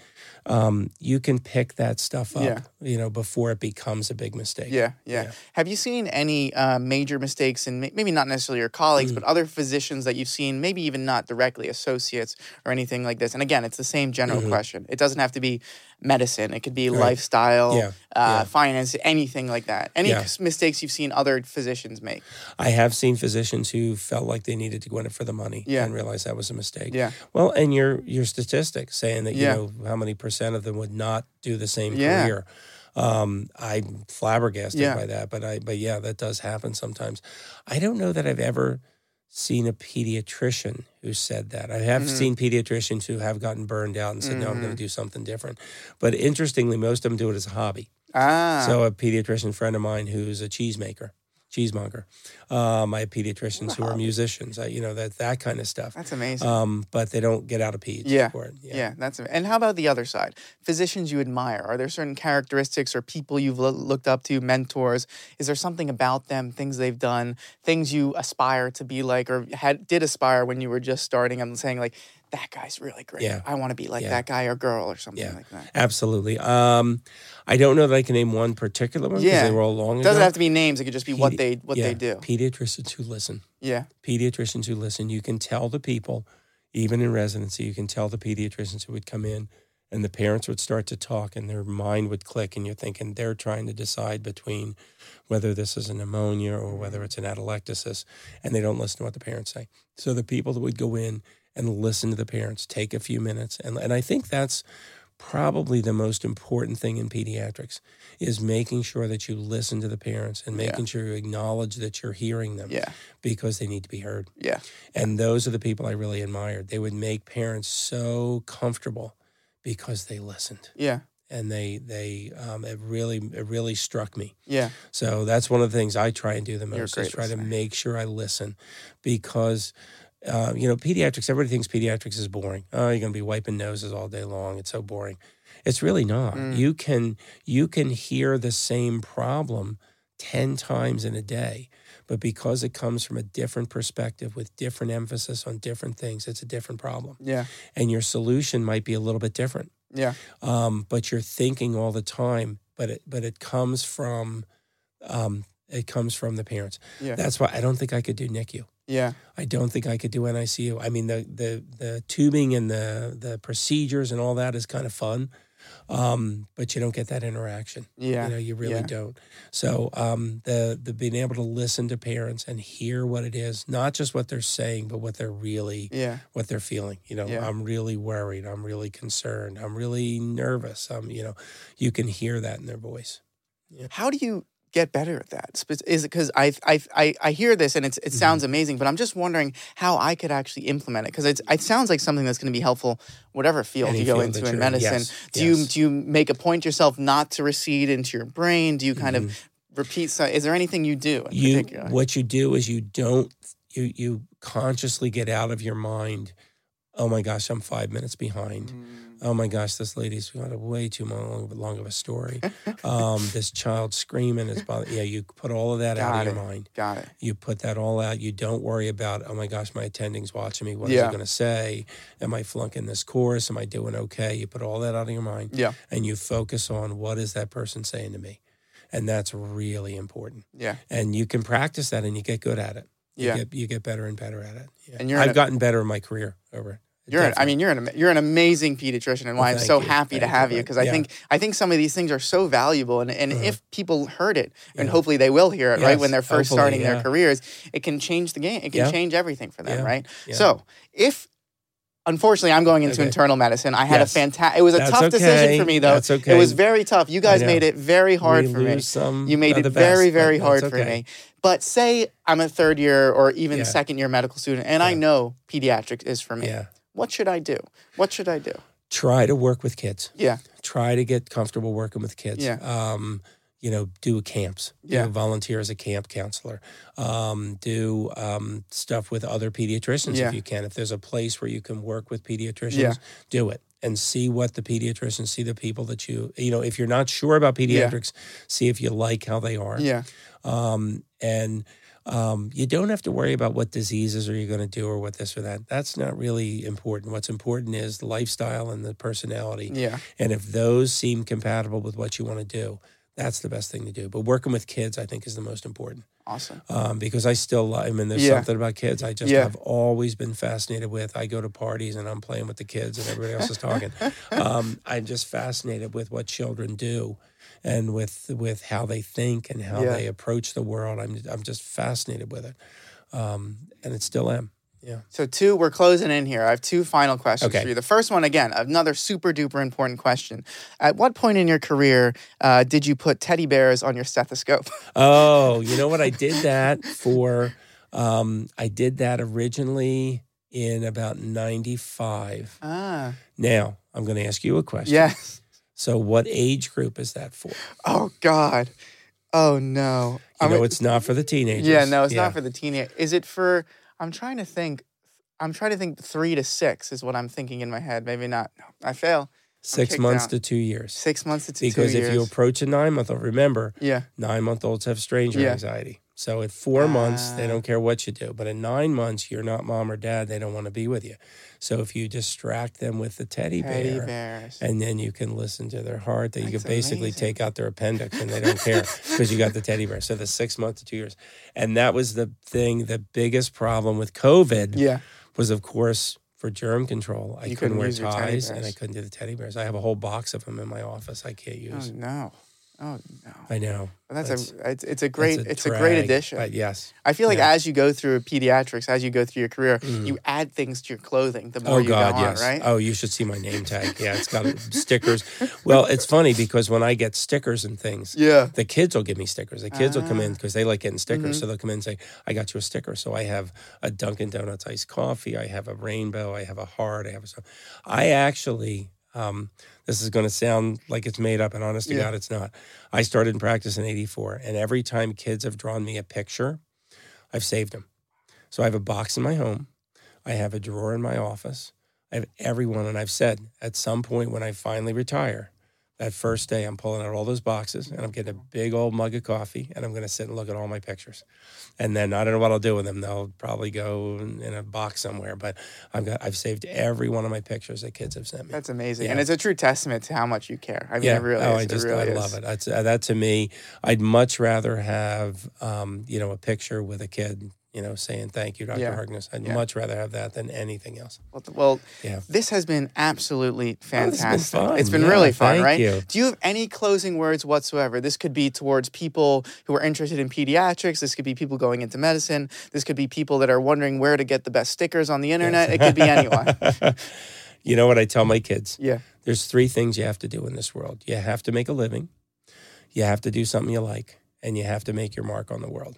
um, you can pick that stuff up. Yeah. You know before it becomes a big mistake. Yeah, yeah. yeah. Have you seen any uh, major mistakes in maybe not necessarily your colleagues, mm. but other physicians that you've seen, maybe even not directly associates or anything like this? And again, it's the same general mm-hmm. question. It doesn't have to be medicine. It could be right. lifestyle, yeah. Uh, finance, anything like that. Any mistakes you've seen other physicians make? I have seen physicians who felt like they needed to go in it for the money yeah. and realized that was a mistake. Yeah. Well, and your your statistics saying that you know how many percent of them would not do the same career. Um, I'm flabbergasted by that, but I but yeah, that does happen sometimes. I don't know that I've ever seen a pediatrician who said that. I have Mhm. seen pediatricians who have gotten burned out and said, "No, I'm going to do something different." But interestingly, most of them do it as a hobby. Ah. So a pediatrician friend of mine who's a cheesemaker, cheesemonger. Um, I have pediatricians who are musicians. I, you know that that kind of stuff. that's amazing. Um, but they don't get out of peds Yeah. for it. yeah. that's and how about the other side? Physicians you admire. Are there certain characteristics or people you've loo- looked up to, mentors? Is there something about them, things they've done, things you aspire to be like, or had did aspire when you were just starting? I'm saying like that guy's really great. Yeah. I want to be like Yeah. that guy or girl or something Yeah. like that. Absolutely. Um, I don't know that I can name one particular one because Yeah. they were all long It ago. doesn't have to be names. It could just be what they what they do. Pediatricians who listen. Yeah. Pediatricians who listen. You can tell the people, even in residency, you can tell the pediatricians who would come in and the parents would start to talk and their mind would click and you're thinking they're trying to decide between whether this is a pneumonia or whether it's an atelectasis and they don't listen to what the parents say. So the people that would go in and listen to the parents, take a few minutes and and I think that's probably the most important thing in pediatrics is making sure that you listen to the parents and Yeah. making sure you acknowledge that you're hearing them Yeah. because they need to be heard. Yeah. And those are the people I really admired. They would make parents so comfortable because they listened, Yeah. and they they um, it really it really struck me. Yeah. So that's one of the things I try and do the most is try to make sure I listen, because. Uh, you know, pediatrics. Everybody thinks pediatrics is boring. Oh, you're going to be wiping noses all day long. It's so boring. It's really not. Mm. You can you can hear the same problem ten times in a day, but because it comes from a different perspective with different emphasis on different things, it's a different problem, Yeah. and your solution might be a little bit different. Yeah. Um, but you're thinking all the time. But it but it comes from um, it comes from the parents. Yeah. That's why I don't think I could do NICU. Yeah. I don't think I could do NICU. I mean, the the the tubing and the the procedures and all that is kind of fun, um, but you don't get that interaction. Yeah. You know, you really Yeah. don't. So um, the the being able to listen to parents and hear what it is, not just what they're saying, but what they're really Yeah. what they're feeling. You know, Yeah. I'm really worried. I'm really concerned. I'm really nervous. Um, you know, you can hear that in their voice. Yeah. How do you get better at that? Is it because I, I I I hear this and it's it Mm-hmm. sounds amazing, but I'm just wondering how I could actually implement it because it it sounds like something that's going to be helpful whatever field Any you go field into in medicine. yes, Do you do you make a point yourself not to recede into your brain? Do you kind Mhm. of repeat? So, is there anything you do in you particular? what you do is you don't you you consciously get out of your mind oh my gosh i'm five minutes behind Mm, oh my gosh this lady's got a way too long, long of a story um, this child screaming is bothering yeah you put all of that out Got of your mind Got it. you put that all out you don't worry about oh my gosh my attending's watching me What is Yeah. he going to say am i flunking this course am i doing okay you put all that out of your mind Yeah. and you focus on what is that person saying to me and that's really important Yeah. and you can practice that and you get good at it. You Yeah. get you get better and better at it. Yeah. And you're I've a- gotten better in my career over it. You're, an, I mean, you're an, you're an amazing pediatrician, and why Well, I'm so you. happy to Thank you, have you because I think I think some of these things are so valuable, and, and Uh-huh. if people heard it, and Yeah. hopefully they will hear it, right when they're first starting their careers, it can change the game. It can Yeah. change everything for them, Yeah. right? Yeah. So if Unfortunately, I'm going into Okay. internal medicine. I had Yes. a fantastic. It was a That's tough decision for me, though. That's okay. It was very tough. You guys made it very hard We for me. some You made it the best, very, very hard for me. But say I'm a third year or even Yeah. second year medical student, and I know pediatrics is for me. Yeah. What should I do? What should I do? Try to work with kids. Yeah. Try to get comfortable working with kids. Yeah. Um, you know, do camps. Yeah. Volunteer as a camp counselor. Um, do um, stuff with other pediatricians Yeah. if you can. If there's a place where you can work with pediatricians, Yeah. do it and see what the pediatricians see the people that you you know. If you're not sure about Yeah. pediatrics, see if you like how they are. Yeah. um, and um, you don't have to worry about what diseases are you going to do or what this or that. That's not really important. What's important is the lifestyle and the personality. Yeah. And if those seem compatible with what you want to do, that's the best thing to do. But working with kids, I think, is the most important Awesome. um, because I still, I mean, there's Yeah. something about kids I just Yeah. have always been fascinated with. I go to parties and I'm playing with the kids and everybody else is talking. um, I'm just fascinated with what children do and with with how they think and how Yeah. they approach the world. I'm I'm just fascinated with it, um, and it still am. Yeah. So two, we're closing in here. I have two final questions Okay. for you. The first one, again, another super duper important question. At what point in your career uh, did you put teddy bears on your stethoscope? Oh, you know what? I did that for Um, I did that originally in about 95. Ah, Now, I'm going to ask you a question. yes. So, what age group is that for? Oh God. Oh no. You I'm- know, it's not for the teenagers. Yeah, no, it's Yeah. not for the teenage. Is it for? I'm trying to think. I'm trying to think. Three to six is what I'm thinking in my head. Maybe not. No, I fail. six months out. to two years. Six months to two years. Because if years. you approach a nine month old, remember, yeah, nine month olds have stranger Yeah. anxiety. So at four months, they Ah. don't care what you do. But at nine months, you're not mom or dad. They don't want to be with you. So if you distract them with the teddy, teddy bear, bears. and then you can listen to their heart, that you can basically amazing. take out their appendix and they don't care because you got the teddy bear. So the six months to two years. And that was the thing, the biggest problem with COVID yeah, was, of course, for germ control. I couldn't couldn't wear use your teddy ties and I couldn't do the teddy bears. I have a whole box of them in my office I can't Oh use. no. Oh no. I know. That's, That's- a it's, it's a great it's a great addition. But yes. I feel like yeah. as you go through pediatrics, as you go through your career, Mhm. you add things to your clothing the more Oh you God, go on, yes. right? Oh, you should see my name tag. Yeah, it's got stickers. Well, it's funny because when I get stickers and things, Yeah. the kids will give me stickers. The kids will come in Ah. because they like getting stickers. Mhm. So they'll come in and say, I got you a sticker. So I have a Dunkin' Donuts iced coffee. I have a rainbow. I have a heart. I have a. I actually, um, this is going to sound like it's made up, and honest to Yeah. God, it's not. I started in practice in 84. And every time kids have drawn me a picture, I've saved them. So I have a box in my home. I have a drawer in my office. I have everyone. And I've said at some point when I finally retire, that first day, I'm pulling out all those boxes and I'm getting a big old mug of coffee and I'm going to sit and look at all my pictures. And then I don't know what I'll do with them. They'll probably go in a box somewhere. But I've got I've saved every one of my pictures that kids have sent me. That's amazing, Yeah. and it's a true testament to how much you care. I mean, yeah, really oh, is. I just it really I is. love it. That's uh, that to me. I'd much rather have um, you know a picture with a kid, you know, saying thank you, Dr. Yeah. Harkness. I'd Yeah. much rather have that than anything else. Well, Well, Yeah. this has been absolutely Oh, this has been fantastic. fun. It's been Yeah, really fun, thank right? you. Do you have any closing words whatsoever? This could be towards people who are interested in pediatrics. This could be people going into medicine. This could be people that are wondering where to get the best stickers on the internet. It could be anyone. you know what I tell my kids? Yeah. There's three things you have to do in this world. You have to make a living, you have to do something you like, and you have to make your mark on the world.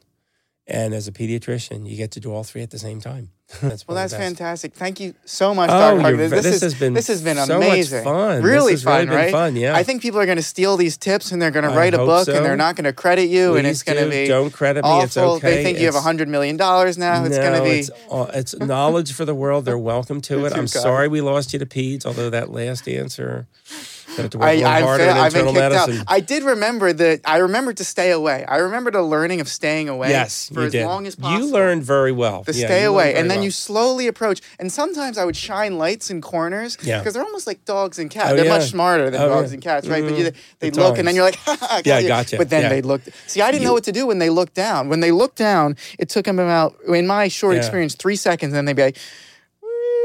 And as a pediatrician, you get to do all three at the same time. that's Well, that's of the best. fantastic. Thank you so much, Oh, Dr. ve- This, this is, has been this has been so amazing. fun. Really really fun, been right? fun, yeah. I think people are going to steal these tips and they're going to write a book so. and they're not going to credit you and it's going to be Don't credit me. awful. It's okay. They think you have a hundred million dollars now. It's no, going to be. It's, all- it's knowledge for the world. They're welcome to it. I'm sorry we lost you to peds, although that last answer, have to work I, I in I've been kicked medicine. out. I did remember that. I remembered to stay away. I remembered the learning of staying away. yes, for you as did. long as possible. You learned very well. to Yeah, stay away, and then well. you slowly approach. And sometimes I would shine lights in corners Yeah. because they're almost like dogs and cats. Oh, they're yeah. much smarter than Oh, dogs yeah. and cats, right? But you, Mhm. they look, and then you're like, ha, ha, got Yeah, you. gotcha. But then Yeah. they looked. See, I didn't know what to do when they looked down. When they looked down, it took them about, in my short Yeah. experience, three seconds, and they'd be like,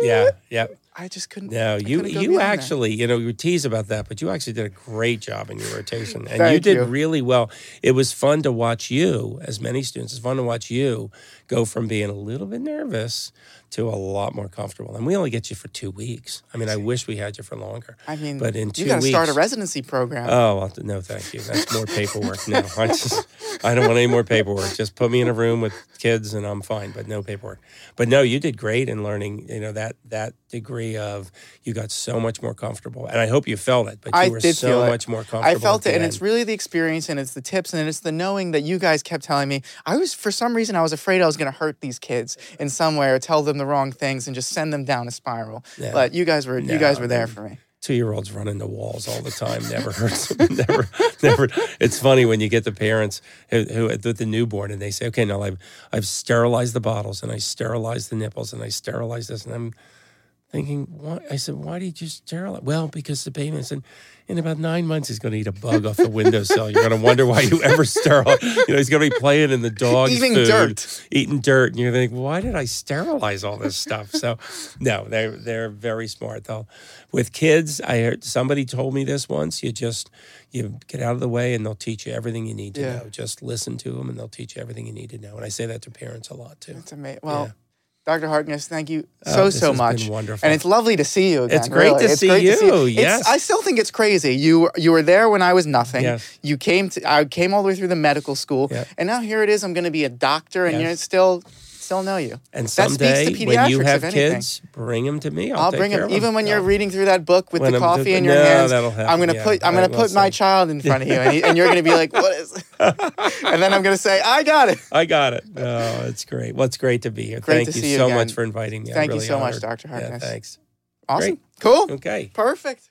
Yeah, yeah. I just couldn't. No, you couldn't you beyond that. actually, you know, you tease about that, but you actually did a great job in your rotation, and you did you. really well. It was fun to watch you, as many students, it's fun to watch you go from being a little bit nervous to a lot more comfortable. And we only get you for two weeks. I mean, I wish we had you for longer. I mean, But in two you got to start a residency program. Oh well, no, thank you. That's more paperwork. No, I just I don't want any more paperwork. Just put me in a room with kids and I'm fine. But no paperwork. But no, you did great in learning. You know that that degree of you got so much more comfortable, and I hope you felt it. But you I were did so feel it. much more comfortable. I felt it, and it's really the experience, and it's the tips, and it's the knowing that you guys kept telling me. I was, for some reason, I was afraid I was going to hurt these kids in some way or tell them the wrong things and just send them down a spiral. Yeah. But you guys were, you guys were there for me. two year olds run into walls all the time. Never hurts never, never. It's funny when you get the parents who, who with the newborn and they say, "Okay, now I've I've sterilized the bottles and I sterilized the nipples and I sterilized this," and I'm thinking, "Why?" I said, "Why did you just sterilize?" Well, because the baby. and "In about nine months, he's going to eat a bug off the windowsill. You're going to wonder why you ever sterilize. You know, he's going to be playing in the dog's Eating food, dirt. eating dirt, and you're thinking, why did I sterilize all this stuff? So, no, they're they're very smart though. With kids, I heard somebody told me this once. You just you get out of the way, and they'll teach you everything you need to Yeah. know. Just listen to them, and they'll teach you everything you need to know. And I say that to parents a lot too. It's amazing. Well, Yeah. Dr. Harkness, thank you Oh, so this so much. wonderful. And it's lovely to see you again. It's great really. to see great you, It's- yes. I still think it's crazy. You you were there when I was nothing. Yes. You came to I came all the way through the medical school. Yeah. And now here it is. I'm gonna be a doctor and Yes. you're still still know you. And That to someday, when you have kids, bring them to me. I'll, I'll bring care him of 'em. even when you're No. reading through that book with When the coffee in your no, hands. happen, I'm gonna yeah. put I'm gonna put my child in front of you, and, he, and you're gonna be like, "What is?" and then I'm gonna say, "I got it." I got it. Oh, it's great. Well, it's great to be here. Great Thank to you see you so again. much for inviting me. Thank you really so much, honored. Dr. Yeah, thanks. Awesome. Great. Cool. Okay. Perfect.